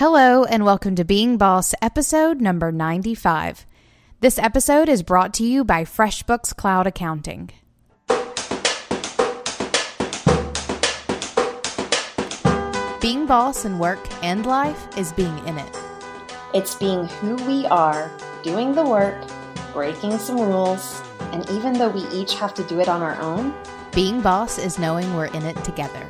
Hello, and welcome to Being Boss, episode number 95. This episode is brought to you by FreshBooks Cloud Accounting. Being boss in work and life is being in it. It's being who we are, doing the work, breaking some rules, and even though we each have to do it on our own, being boss is knowing we're in it together.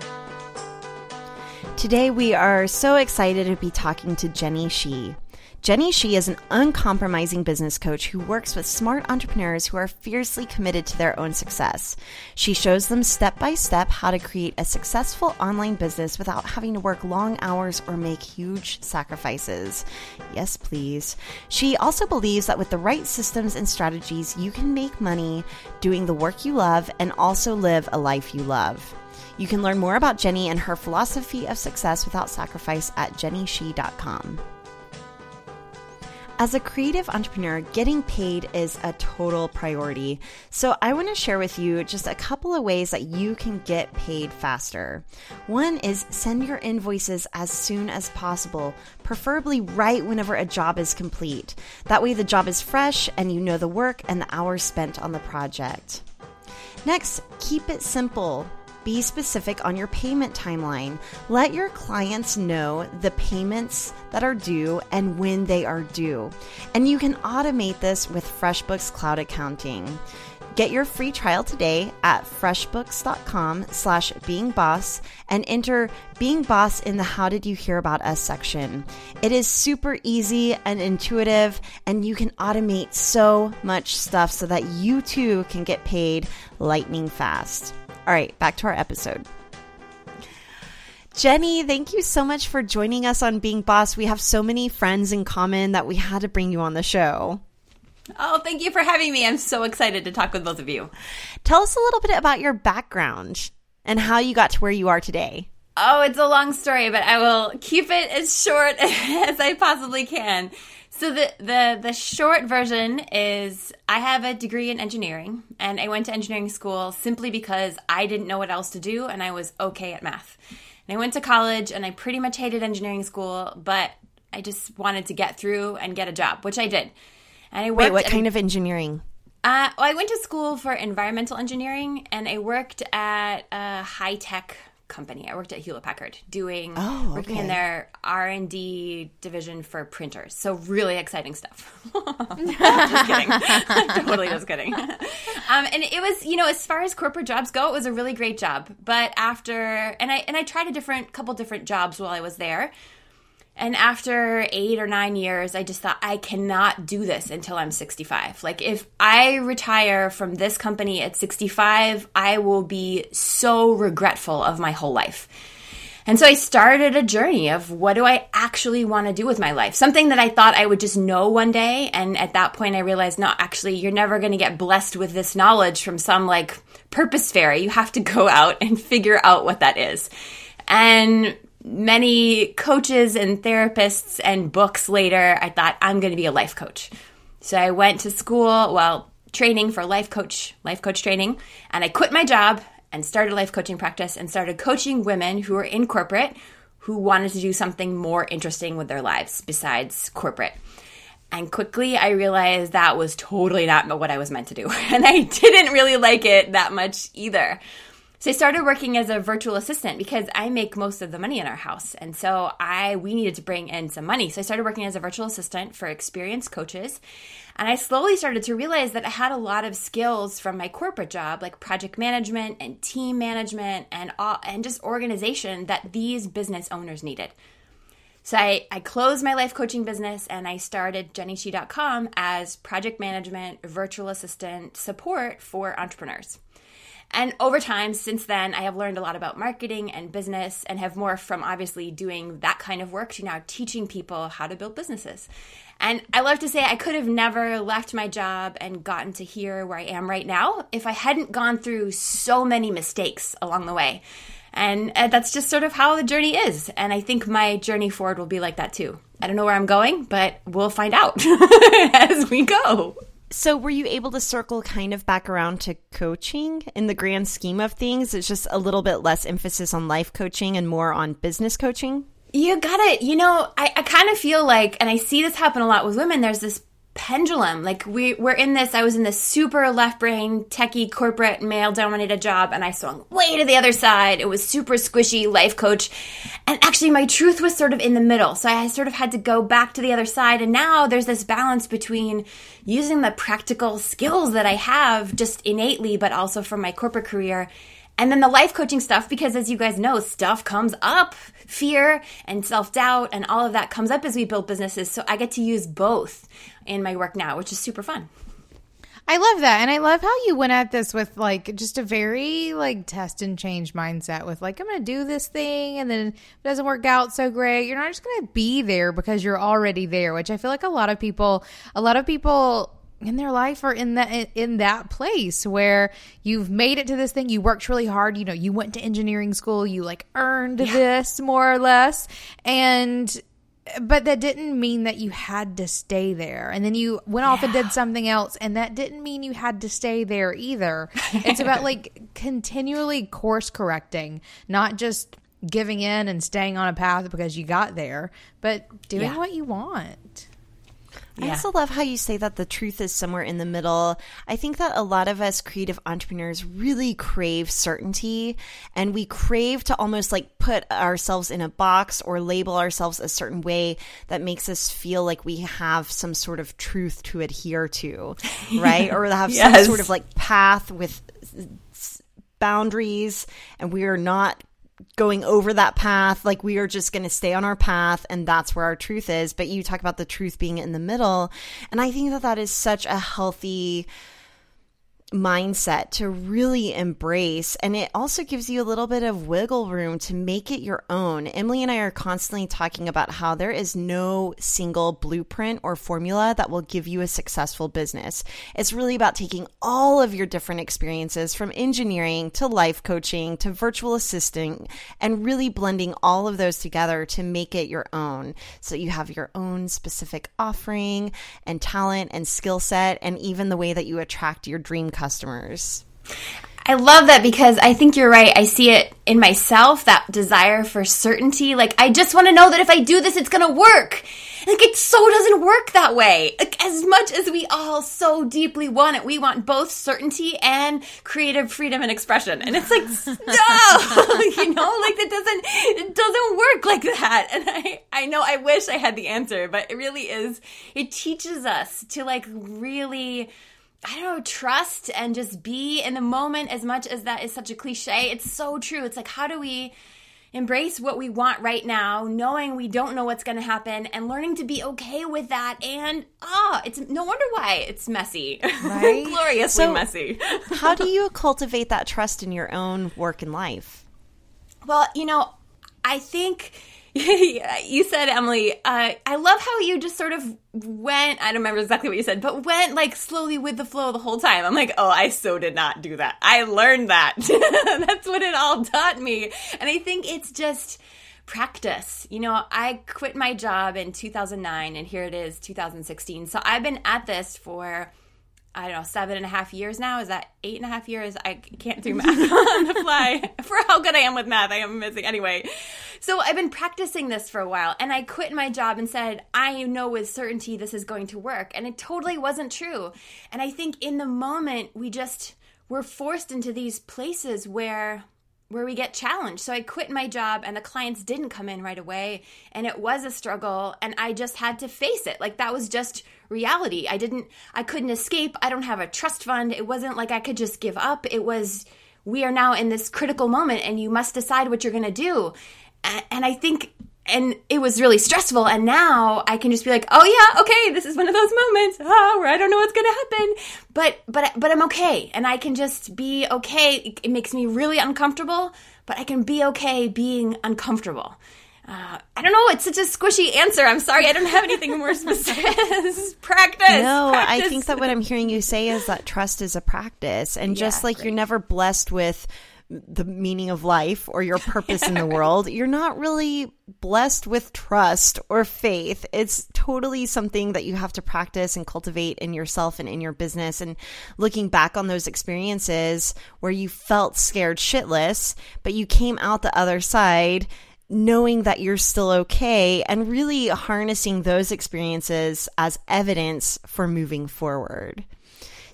Today, we are so excited to be talking to Jenny Shih. Jenny Shih is an uncompromising business coach who works with smart entrepreneurs who are fiercely committed to their own success. She shows them step by step how to create a successful online business without having to work long hours or make huge sacrifices. Yes, please. She also believes that with the right systems and strategies, you can make money doing the work you love and also live a life you love. You can learn more about Jenny and her philosophy of success without sacrifice at jennyshih.com. As a creative entrepreneur, getting paid is a total priority. So, I want to share with you just a couple of ways that you can get paid faster. One is send your invoices as soon as possible, preferably right whenever a job is complete. That way, the job is fresh and you know the work and the hours spent on the project. Next, keep it simple. Be specific on your payment timeline. Let your clients know the payments that are due and when they are due. And you can automate this with FreshBooks Cloud Accounting. Get your free trial today at freshbooks.com slash beingboss and enter Being Boss in the How Did You Hear About Us section. It is super easy and intuitive, and you can automate so much stuff so that you too can get paid lightning fast. All right, back to our episode. Jenny, thank you so much for joining us on Being Boss. We have so many friends in common that we had to bring you on the show. Oh, thank you for having me. I'm so excited to talk with both of you. Tell us a little bit about your background and how you got to where you are today. Oh, it's a long story, but I will keep it as short as I possibly can. So the the the short version is I have a degree in engineering and I went to engineering school simply because I didn't know what else to do and I was okay at math. And I went to college and I pretty much hated engineering school, but I just wanted to get through and get a job, which I did. And I Wait, what kind of engineering? Uh, well, I went to school for environmental engineering and I worked at a high tech company. I worked at Hewlett Packard doing oh, okay. working in their R and D division for printers. So really exciting stuff. just kidding. totally just kidding. Um, and it was, you know, as far as corporate jobs go, it was a really great job. But after and I and I tried a different couple different jobs while I was there. And after eight or nine years, I just thought, I cannot do this until I'm 65. Like, if I retire from this company at 65, I will be so regretful of my whole life. And so I started a journey of what do I actually want to do with my life? Something that I thought I would just know one day. And at that point, I realized, no, actually, you're never going to get blessed with this knowledge from some like purpose fairy. You have to go out and figure out what that is. And many coaches and therapists and books later, I thought, I'm going to be a life coach. So I went to school, well, training for life coach, life coach training, and I quit my job and started life coaching practice and started coaching women who were in corporate who wanted to do something more interesting with their lives besides corporate. And quickly I realized that was totally not what I was meant to do. And I didn't really like it that much either. So I started working as a virtual assistant because I make most of the money in our house. And so I we needed to bring in some money. So I started working as a virtual assistant for experienced coaches. And I slowly started to realize that I had a lot of skills from my corporate job, like project management and team management and all, and just organization that these business owners needed. So I, I closed my life coaching business and I started jennyshih.com as project management, virtual assistant support for entrepreneurs. And over time, since then, I have learned a lot about marketing and business and have morphed from obviously doing that kind of work to now teaching people how to build businesses. And I love to say I could have never left my job and gotten to here where I am right now if I hadn't gone through so many mistakes along the way. And uh, that's just sort of how the journey is. And I think my journey forward will be like that too. I don't know where I'm going, but we'll find out as we go. So, were you able to circle kind of back around to coaching in the grand scheme of things? It's just a little bit less emphasis on life coaching and more on business coaching? You got it. You know, I, I kind of feel like, and I see this happen a lot with women, there's this pendulum. Like we we're in this, I was in this super left brain, techie, corporate, male dominated job, and I swung way to the other side. It was super squishy, life coach. And actually my truth was sort of in the middle. So I sort of had to go back to the other side. And now there's this balance between using the practical skills that I have just innately, but also from my corporate career and then the life coaching stuff, because as you guys know, stuff comes up fear and self doubt and all of that comes up as we build businesses. So I get to use both in my work now, which is super fun. I love that. And I love how you went at this with like just a very like test and change mindset with like, I'm going to do this thing. And then it doesn't work out so great. You're not just going to be there because you're already there, which I feel like a lot of people, a lot of people in their life are in that in that place where you've made it to this thing you worked really hard you know you went to engineering school you like earned yeah. this more or less and but that didn't mean that you had to stay there and then you went yeah. off and did something else and that didn't mean you had to stay there either it's about like continually course correcting not just giving in and staying on a path because you got there but doing yeah. what you want yeah. I also love how you say that the truth is somewhere in the middle. I think that a lot of us creative entrepreneurs really crave certainty and we crave to almost like put ourselves in a box or label ourselves a certain way that makes us feel like we have some sort of truth to adhere to, right? or have yes. some sort of like path with boundaries and we are not going over that path. Like we are just going to stay on our path and that's where our truth is. But you talk about the truth being in the middle. And I think that that is such a healthy mindset to really embrace. And it also gives you a little bit of wiggle room to make it your own. Emily and I are constantly talking about how there is no single blueprint or formula that will give you a successful business. It's really about taking all of your different experiences from engineering to life coaching to virtual assisting and really blending all of those together to make it your own. So you have your own specific offering and talent and skill set and even the way that you attract your dream customers. I love that because I think you're right. I see it in myself, that desire for certainty. Like, I just want to know that if I do this, it's going to work. Like, it so doesn't work that way. Like, as much as we all so deeply want it, we want both certainty and creative freedom and expression. And it's like, no, you know, like that doesn't, it doesn't work like that. And I, I know I wish I had the answer, but it really is, it teaches us to like really, I don't know, trust and just be in the moment as much as that is such a cliche. It's so true. It's like, how do we embrace what we want right now, knowing we don't know what's going to happen and learning to be okay with that. And ah, oh, it's no wonder why it's messy, right? Gloriously so messy. how do you cultivate that trust in your own work and life? Well, you know, I think you said Emily. Uh, I love how you just sort of went. I don't remember exactly what you said, but went like slowly with the flow the whole time. I'm like, oh, I so did not do that. I learned that. That's what it all taught me, and I think it's just practice. You know, I quit my job in 2009, and here it is, 2016. So I've been at this for I don't know, seven and a half years now. Is that eight and a half years? I can't do math on the fly. For how good I am with math, I am missing. Anyway, so I've been practicing this for a while and I quit my job and said, I know with certainty this is going to work. And it totally wasn't true. And I think in the moment, we just were forced into these places where where we get challenged. So I quit my job and the clients didn't come in right away and it was a struggle and I just had to face it. Like that was just reality. I didn't I couldn't escape. I don't have a trust fund. It wasn't like I could just give up. It was we are now in this critical moment and you must decide what you're going to do. And I think and it was really stressful and now i can just be like oh yeah okay this is one of those moments oh, where i don't know what's going to happen but but but i'm okay and i can just be okay it makes me really uncomfortable but i can be okay being uncomfortable uh, I don't know. It's such a squishy answer. I'm sorry. I don't have anything more specific. practice. No, practice. I think that what I'm hearing you say is that trust is a practice. And just yeah, like great. you're never blessed with the meaning of life or your purpose in the world, you're not really blessed with trust or faith. It's totally something that you have to practice and cultivate in yourself and in your business. And looking back on those experiences where you felt scared shitless, but you came out the other side knowing that you're still okay and really harnessing those experiences as evidence for moving forward.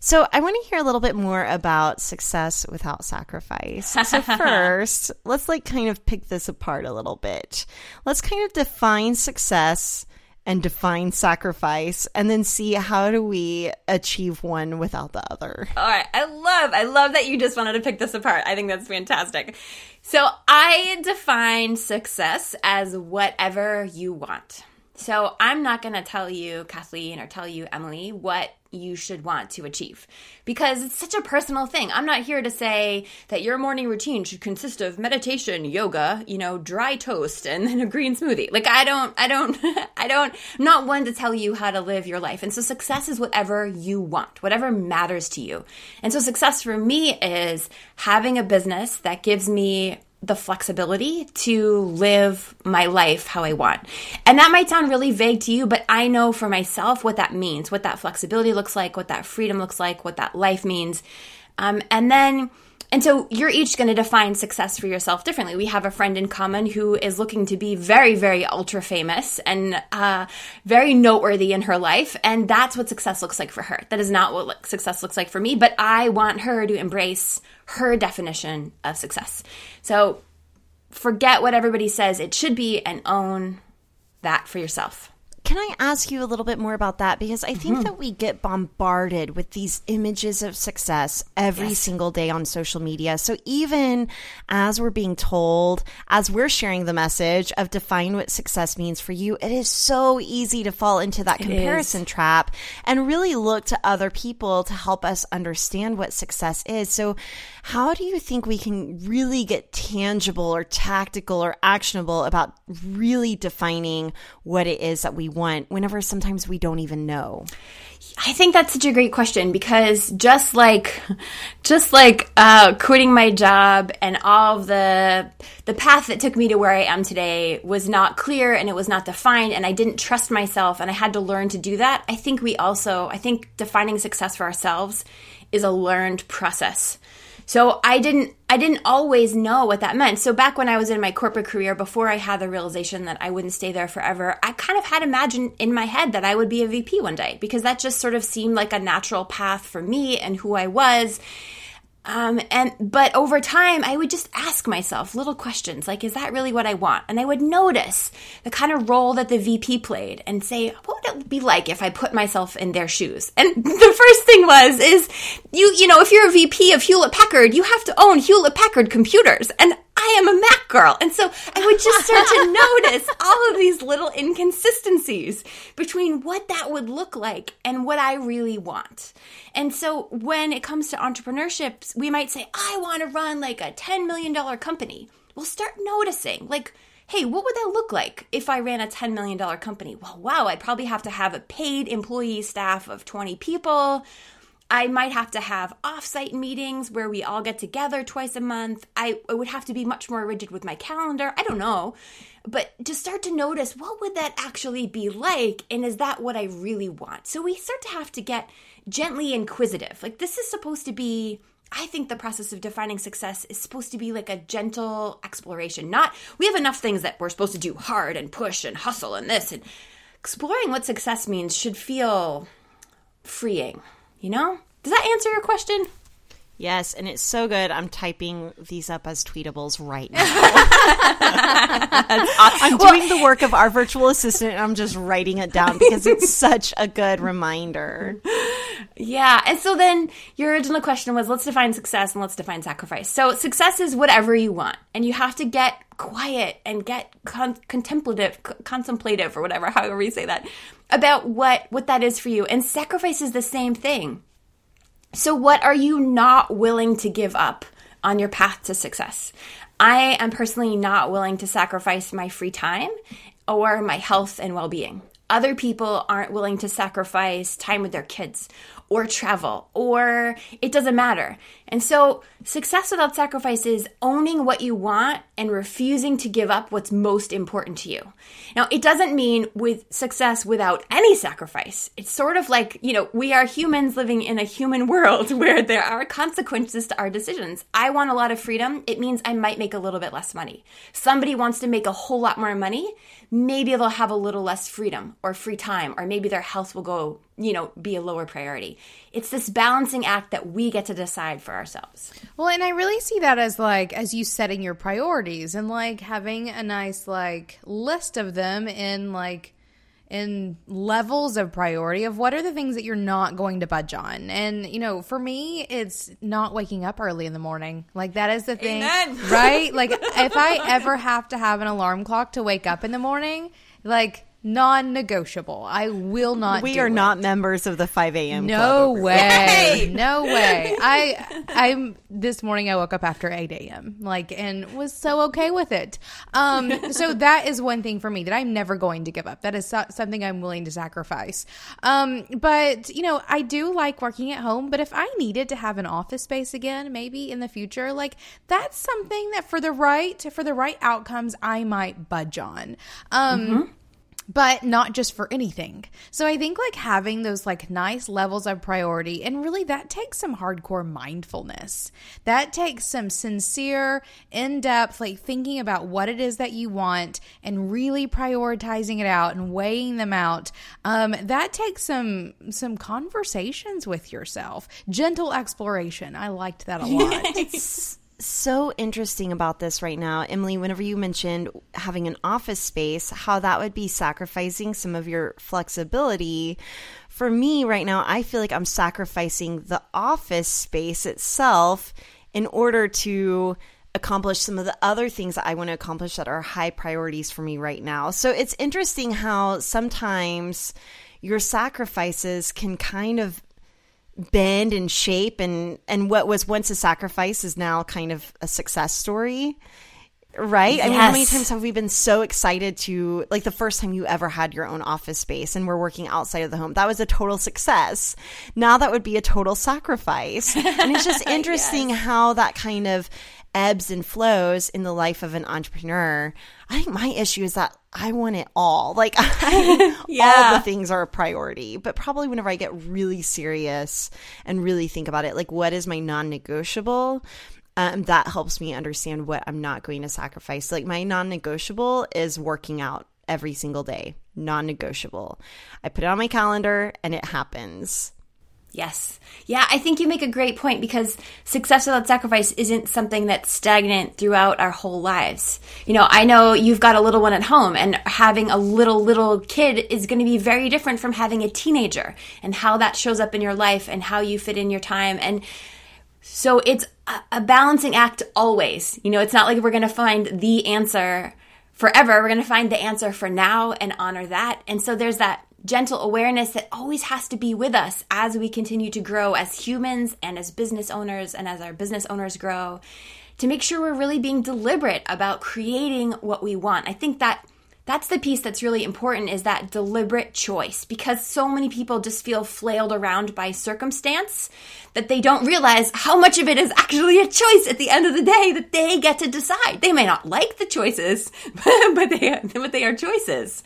So, I want to hear a little bit more about success without sacrifice. So, first, let's like kind of pick this apart a little bit. Let's kind of define success and define sacrifice and then see how do we achieve one without the other. All right. I love I love that you just wanted to pick this apart. I think that's fantastic. So, I define success as whatever you want. So, I'm not going to tell you Kathleen or tell you Emily what you should want to achieve because it's such a personal thing. I'm not here to say that your morning routine should consist of meditation, yoga, you know, dry toast and then a green smoothie. Like I don't I don't I don't I'm not one to tell you how to live your life. And so success is whatever you want, whatever matters to you. And so success for me is having a business that gives me the flexibility to live my life how I want. And that might sound really vague to you, but I know for myself what that means, what that flexibility looks like, what that freedom looks like, what that life means. Um, and then, and so you're each going to define success for yourself differently. We have a friend in common who is looking to be very, very ultra famous and uh, very noteworthy in her life. And that's what success looks like for her. That is not what success looks like for me, but I want her to embrace her definition of success. So forget what everybody says it should be and own that for yourself. Can I ask you a little bit more about that? Because I think mm-hmm. that we get bombarded with these images of success every yes. single day on social media. So even as we're being told, as we're sharing the message of define what success means for you, it is so easy to fall into that comparison trap and really look to other people to help us understand what success is. So how do you think we can really get tangible or tactical or actionable about really defining what it is that we want whenever sometimes we don't even know? I think that's such a great question because just like, just like uh, quitting my job and all of the the path that took me to where I am today was not clear and it was not defined, and I didn't trust myself, and I had to learn to do that. I think we also, I think defining success for ourselves is a learned process. So I didn't I didn't always know what that meant. So back when I was in my corporate career before I had the realization that I wouldn't stay there forever, I kind of had imagined in my head that I would be a VP one day because that just sort of seemed like a natural path for me and who I was. Um, and but over time, I would just ask myself little questions like, "Is that really what I want?" And I would notice the kind of role that the VP played, and say, "What would it be like if I put myself in their shoes?" And the first thing was, "Is you you know if you're a VP of Hewlett Packard, you have to own Hewlett Packard computers." And I am a Mac girl. And so I would just start to notice all of these little inconsistencies between what that would look like and what I really want. And so when it comes to entrepreneurship, we might say, I want to run like a $10 million company. We'll start noticing, like, hey, what would that look like if I ran a $10 million company? Well, wow, I'd probably have to have a paid employee staff of 20 people. I might have to have offsite meetings where we all get together twice a month. I, I would have to be much more rigid with my calendar. I don't know. But to start to notice what would that actually be like and is that what I really want? So we start to have to get gently inquisitive. Like this is supposed to be I think the process of defining success is supposed to be like a gentle exploration. Not we have enough things that we're supposed to do hard and push and hustle and this and exploring what success means should feel freeing you know? Does that answer your question? Yes, and it's so good. I'm typing these up as tweetables right now. I'm doing the work of our virtual assistant and I'm just writing it down because it's such a good reminder. Yeah. And so then your original question was let's define success and let's define sacrifice. So success is whatever you want, and you have to get quiet and get con- contemplative, c- contemplative, or whatever, however you say that, about what, what that is for you. And sacrifice is the same thing. So, what are you not willing to give up on your path to success? I am personally not willing to sacrifice my free time or my health and well being. Other people aren't willing to sacrifice time with their kids or travel or it doesn't matter. And so, success without sacrifice is owning what you want and refusing to give up what's most important to you. Now, it doesn't mean with success without any sacrifice. It's sort of like, you know, we are humans living in a human world where there are consequences to our decisions. I want a lot of freedom. It means I might make a little bit less money. Somebody wants to make a whole lot more money. Maybe they'll have a little less freedom or free time, or maybe their health will go, you know, be a lower priority. It's this balancing act that we get to decide for ourselves. Well, and I really see that as like as you setting your priorities and like having a nice like list of them in like in levels of priority of what are the things that you're not going to budge on. And you know, for me, it's not waking up early in the morning. Like that is the thing, Amen. right? Like if I ever have to have an alarm clock to wake up in the morning, like non-negotiable. I will not. We are it. not members of the 5 a.m. No club way. No way. I I'm this morning I woke up after 8 a.m. like and was so okay with it. Um so that is one thing for me that I'm never going to give up. That is so- something I'm willing to sacrifice. Um but you know, I do like working at home, but if I needed to have an office space again maybe in the future, like that's something that for the right for the right outcomes I might budge on. Um but not just for anything. So I think like having those like nice levels of priority and really that takes some hardcore mindfulness. That takes some sincere, in-depth like thinking about what it is that you want and really prioritizing it out and weighing them out. Um that takes some some conversations with yourself. Gentle exploration. I liked that a lot. So interesting about this right now, Emily. Whenever you mentioned having an office space, how that would be sacrificing some of your flexibility. For me, right now, I feel like I'm sacrificing the office space itself in order to accomplish some of the other things that I want to accomplish that are high priorities for me right now. So it's interesting how sometimes your sacrifices can kind of bend and shape and and what was once a sacrifice is now kind of a success story. Right? I mean how many times have we been so excited to like the first time you ever had your own office space and we're working outside of the home? That was a total success. Now that would be a total sacrifice. And it's just interesting how that kind of ebbs and flows in the life of an entrepreneur i think my issue is that i want it all. Like I, all Yeah. the things are a priority but probably whenever i get really serious and really think about it like what is my non-negotiable um, that helps me understand what i'm not going to sacrifice. Like my non-negotiable is working out every single day. Non-negotiable. I put it on my calendar and it happens Yes. Yeah, I think you make a great point because success without sacrifice isn't something that's stagnant throughout our whole lives. You know, I know you've got a little one at home and having a little, little kid is going to be very different from having a teenager and how that shows up in your life and how you fit in your time. And so it's a, balancing act always. You know, it's not like we're going to find the answer forever. We're going to find the answer for now and honor that. And so there's that gentle awareness that always has to be with us as we continue to grow as humans and as business owners and as our business owners grow to make sure we're really being deliberate about creating what we want. I think that that's the piece that's really important is that deliberate choice because so many people just feel flailed around by circumstance that they don't realize how much of it is actually a choice at the end of the day that they get to decide. They may not like the choices, but they but they are choices.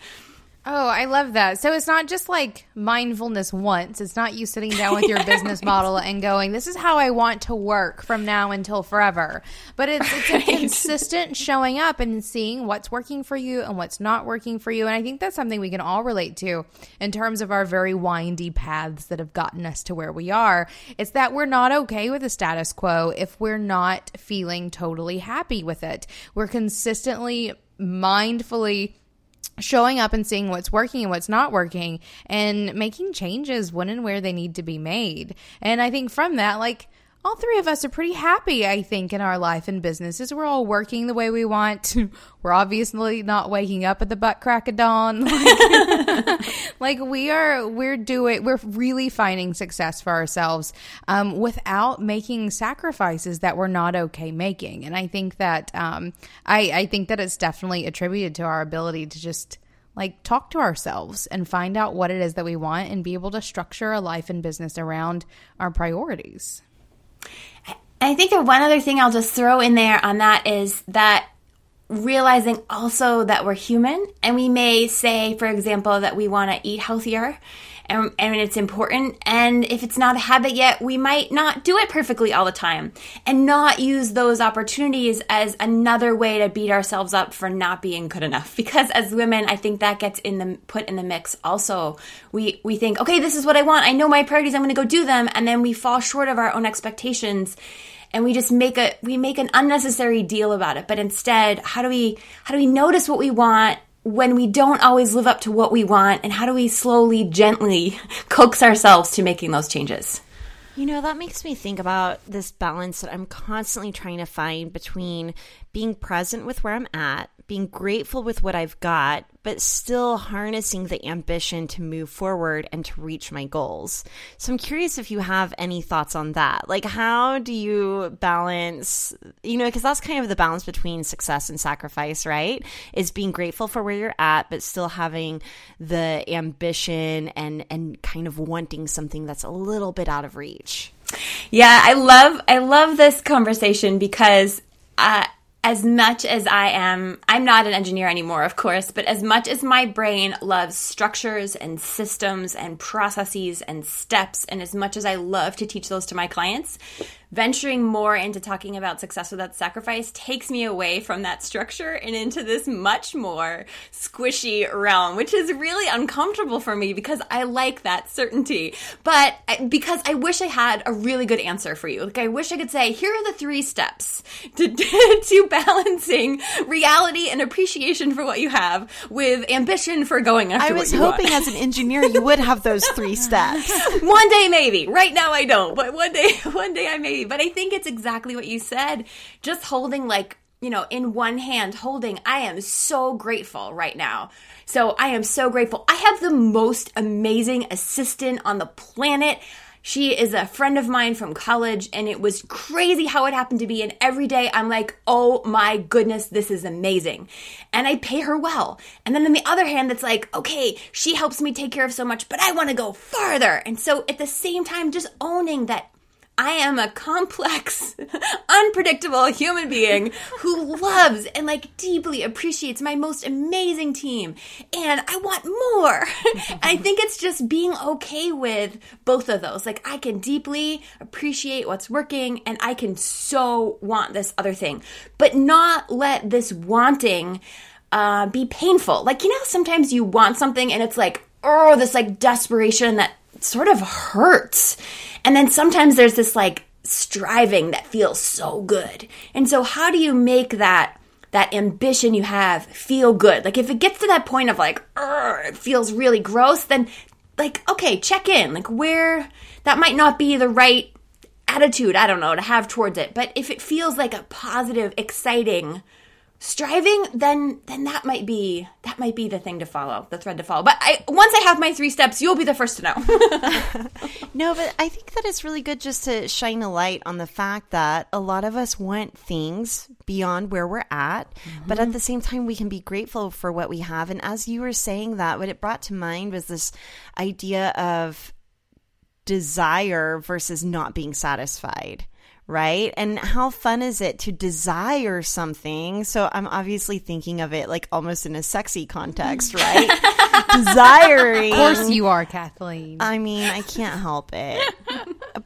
Oh, I love that. So it's not just like mindfulness once. It's not you sitting down with your business model and going, "This is how I want to work from now until forever." But it's it's a consistent showing up and seeing what's working for you and what's not working for you. And I think that's something we can all relate to in terms of our very windy paths that have gotten us to where we are. It's that we're not okay with the status quo if we're not feeling totally happy with it. We're consistently mindfully showing up and seeing what's working and what's not working and making changes when and where they need to be made. And I think from that, like, all three of us are pretty happy, I think, in our life and businesses. We're all working the way we want. We're obviously not waking up at the butt crack of dawn. Like, like we are, we're doing, we're really finding success for ourselves um, without making sacrifices that we're not okay making. And I think that, um, I, I think that it's definitely attributed to our ability to just like talk to ourselves and find out what it is that we want and be able to structure a life and business around our priorities. I think one other thing I'll just throw in there on that is that realizing also that we're human and we may say, for example, that we want to eat healthier and, and it's important. And if it's not a habit yet, we might not do it perfectly all the time and not use those opportunities as another way to beat ourselves up for not being good enough. Because as women, I think that gets in the put in the mix also. We we think, okay, this is what I want. I know my priorities, I'm gonna go do them, and then we fall short of our own expectations and we just make a we make an unnecessary deal about it. But instead how do we how do we notice what we want when we don't always live up to what we want? And how do we slowly gently coax ourselves to making those changes? You know, that makes me think about this balance that I'm constantly trying to find between being present with where I'm at, being grateful with what I've got, but still harnessing the ambition to move forward and to reach my goals. So I'm curious if you have any thoughts on that. Like, how do you balance, you know, because that's kind of the balance between success and sacrifice, right? Is being grateful for where you're at, but still having the ambition and, and kind of wanting something that's a little bit out of reach. Yeah, I love I love this conversation because uh, as much as I am, I'm not an engineer anymore, of course, but as much as my brain loves structures and systems and processes and steps, and as much as I love to teach those to my clients, venturing more into talking about success without sacrifice takes me away from that structure and into this much more squishy realm, which is really uncomfortable for me because I like that certainty. But because I wish I had a really good answer for you. Like I wish I could say, here are the three steps to, to balancing reality and appreciation for what you have with ambition for going after I was hoping want. as an engineer you would have those three steps. one day maybe. Right now I don't, but one day one day I may but I think it's exactly what you said. Just holding like you know, in one hand holding, I am so grateful right now. So I am so grateful. I have the most amazing assistant on the planet. She is a friend of mine from college, and it was crazy how it happened to be. And every day I'm like, oh my goodness, this is amazing. And I pay her well. And then on the other hand, it's like, okay, she helps me take care of so much, but I want to go farther. And so at the same time, just owning that I am a complex, unpredictable human being who loves and like deeply appreciates my most amazing team. And I want more. I think it's just being okay with both of those. Like I can deeply appreciate what's working and I can so want this other thing, but not let this wanting uh, be painful. Like, you know, sometimes you want something and it's like, oh, this like desperation that sort of hurts. And then sometimes there's this like striving that feels so good. And so how do you make that that ambition you have feel good? Like if it gets to that point of like it feels really gross, then like okay, check in. Like where that might not be the right attitude, I don't know, to have towards it. But if it feels like a positive, exciting striving then then that might be that might be the thing to follow the thread to follow. But i once i have my three steps you'll be the first to know. No but i think that it's really good just to shine a light on the fact that a lot of us want things beyond where we're at mm-hmm. but at the same time we can be grateful for what we have. And as you were saying that what it brought to mind was this idea of desire versus not being satisfied right? And how fun is it to desire something? So I'm obviously thinking of it like almost in a sexy context, right? Desiring. Of course you are, Kathleen. I mean, I can't help it.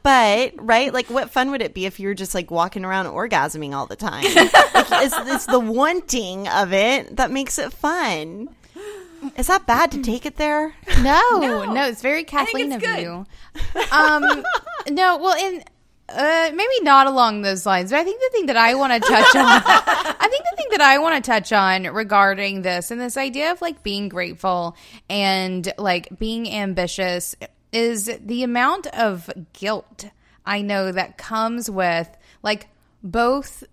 But, right? Like, what fun would it be if you're just like walking around orgasming all the time? like, it's, it's the wanting of it that makes it fun. Is that bad to take it there? No, no, no it's very Kathleen it's of good. you. Um, no, well, in uh, maybe not along those lines, but I think the thing that I want to touch on, I think the thing that I want to touch on regarding this and this idea of like being grateful and like being ambitious is the amount of guilt I know that comes with like both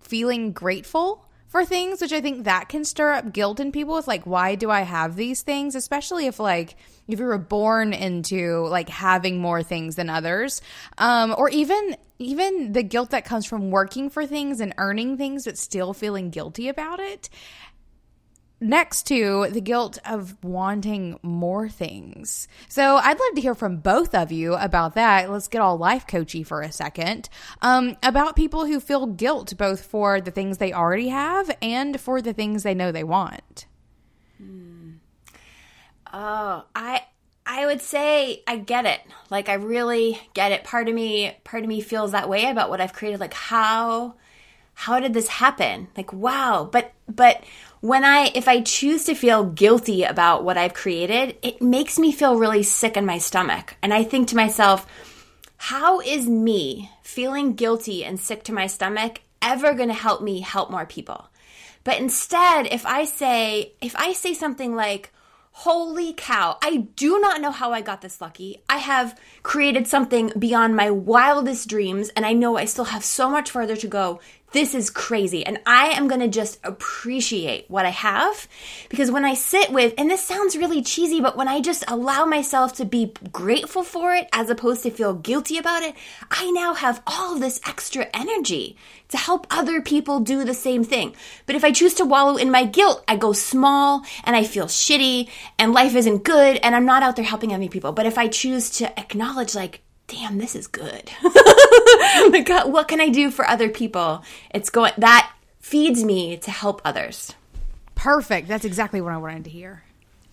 feeling grateful for things, which I think that can stir up guilt in people with like, why do I have these things? Especially if like, if you were born into like having more things than others, um, or even even the guilt that comes from working for things and earning things but still feeling guilty about it next to the guilt of wanting more things. So I'd love to hear from both of you about that. Let's get all life coachy for a second. Um, about people who feel guilt both for the things they already have and for the things they know they want. Hmm. Oh, I I would say I get it. Like I really get it. Part of me part of me feels that way about what I've created like how how did this happen? Like wow, but but when I if I choose to feel guilty about what I've created, it makes me feel really sick in my stomach. And I think to myself, how is me feeling guilty and sick to my stomach ever going to help me help more people? But instead, if I say if I say something like Holy cow, I do not know how I got this lucky. I have created something beyond my wildest dreams, and I know I still have so much further to go this is crazy. And I am going to just appreciate what I have because when I sit with, and this sounds really cheesy, but when I just allow myself to be grateful for it as opposed to feel guilty about it, I now have all this extra energy to help other people do the same thing. But if I choose to wallow in my guilt, I go small and I feel shitty and life isn't good and I'm not out there helping other people. But if I choose to acknowledge, like, damn, this is good. like, uh, what can I do for other people? It's going, that feeds me to help others. Perfect. That's exactly what I wanted to hear.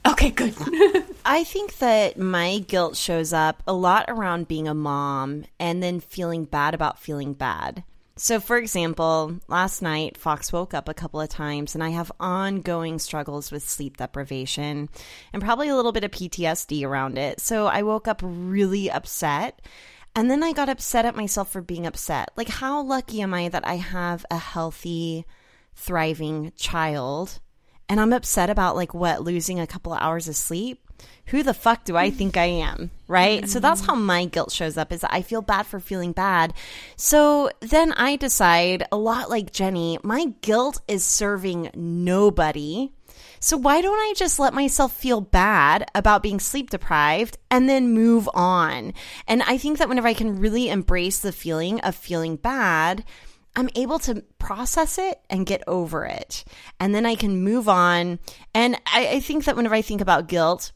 Okay, good. I think that my guilt shows up a lot around being a mom and then feeling bad about feeling bad. So, for example, last night Fox woke up a couple of times, and I have ongoing struggles with sleep deprivation and probably a little bit of PTSD around it. So, I woke up really upset. And then I got upset at myself for being upset. Like, how lucky am I that I have a healthy, thriving child? And I'm upset about, like, what, losing a couple of hours of sleep? Who the fuck do I think I am? Right. Mm-hmm. So that's how my guilt shows up is I feel bad for feeling bad. So then I decide a lot like Jenny, my guilt is serving nobody. So why don't I just let myself feel bad about being sleep deprived and then move on? And I think that whenever I can really embrace the feeling of feeling bad, I'm able to process it and get over it. And then I can move on. And I, I think that whenever I think about guilt,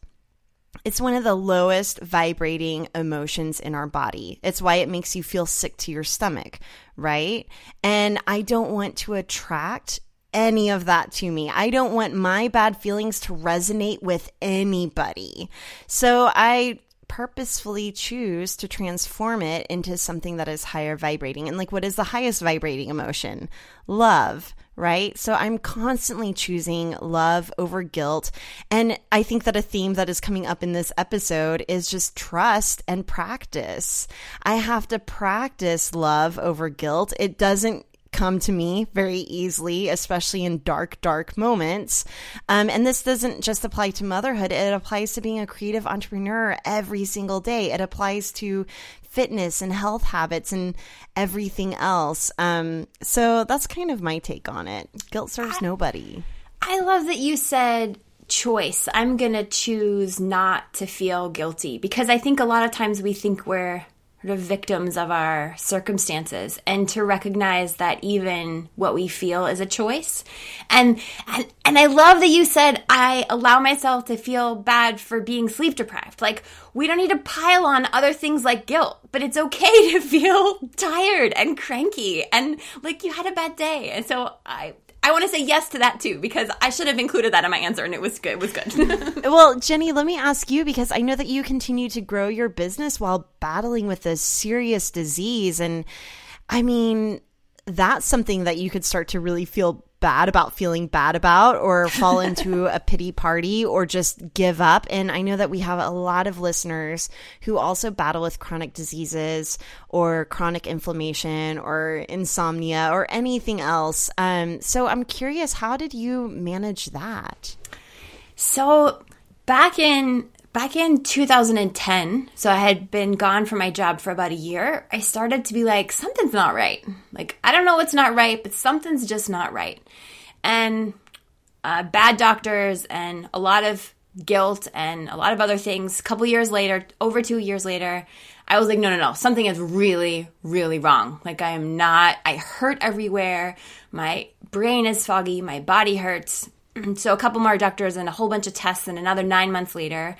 it's one of the lowest vibrating emotions in our body. It's why it makes you feel sick to your stomach, right? And I don't want to attract any of that to me. I don't want my bad feelings to resonate with anybody. So I purposefully choose to transform it into something that is higher vibrating. And like, what is the highest vibrating emotion? Love, right? So I'm constantly choosing love over guilt. And I think that a theme that is coming up in this episode is just trust and practice. I have to practice love over guilt. It doesn't come to me very easily, especially in dark, dark moments. Um, and this doesn't just apply to motherhood, it applies to being a creative entrepreneur every single day. It applies to fitness and health habits and everything else. Um, so that's kind of my take on it. Guilt serves I, nobody. I love that you said choice. I'm going to choose not to feel guilty because I think a lot of times we think we're sort of victims of our circumstances and to recognize that even what we feel is a choice. And and and I love that you said I allow myself to feel bad for being sleep deprived. Like we don't need to pile on other things like guilt, but it's okay to feel tired and cranky and like you had a bad day. And so I I want to say yes to that too because I should have included that in my answer and it was good. It was good. well, Jenny, let me ask you because I know that you continue to grow your business while battling with a serious disease and I mean, that's something that you could start to really feel bad about feeling bad about or fall into a pity party or just give up. And I know that we have a lot of listeners who also battle with chronic diseases or chronic inflammation or insomnia or anything else. Um, so I'm curious, how did you manage that? So back in back in 2010, so I had been gone from my job for about a year, I started to be like, something's not right. Like, I don't know what's not right, but something's just not right. And uh, bad doctors and a lot of guilt and a lot of other things. A couple years later, over two years later, I was like, no, no, no, something is really, really wrong. Like, I am not, I hurt everywhere. My brain is foggy. My body hurts. so a couple more doctors and a whole bunch of tests and another nine months later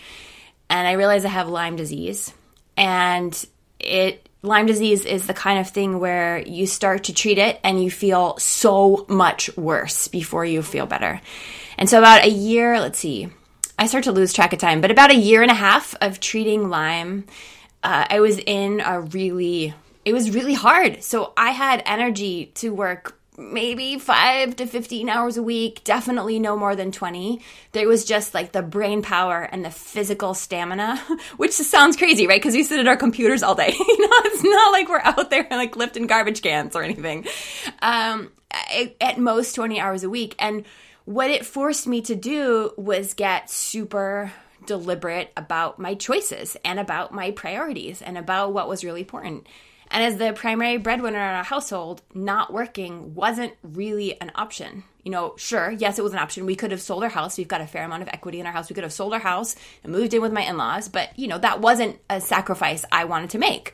and i realized i have lyme disease and it Lyme disease is the kind of thing where you start to treat it and you feel so much worse before you feel better. And so, about a year, let's see, I start to lose track of time, but about a year and a half of treating Lyme, uh, I was in a really, it was really hard. So, I had energy to work maybe five to 15 hours a week, definitely no more than 20. There was just like the brain power and the physical stamina, which sounds crazy, right? Because we sit at our computers all day. you know, it's not like we're out there like lifting garbage cans or anything. Um, at most 20 hours a week. And what it forced me to do was get super deliberate about my choices and about my priorities and about what was really important. And as the primary breadwinner in our household, not working wasn't really an option. You know, sure, yes, it was an option. We could have sold our house. We've got a fair amount of equity in our house. We could have sold our house and moved in with my in laws, but, you know, that wasn't a sacrifice I wanted to make.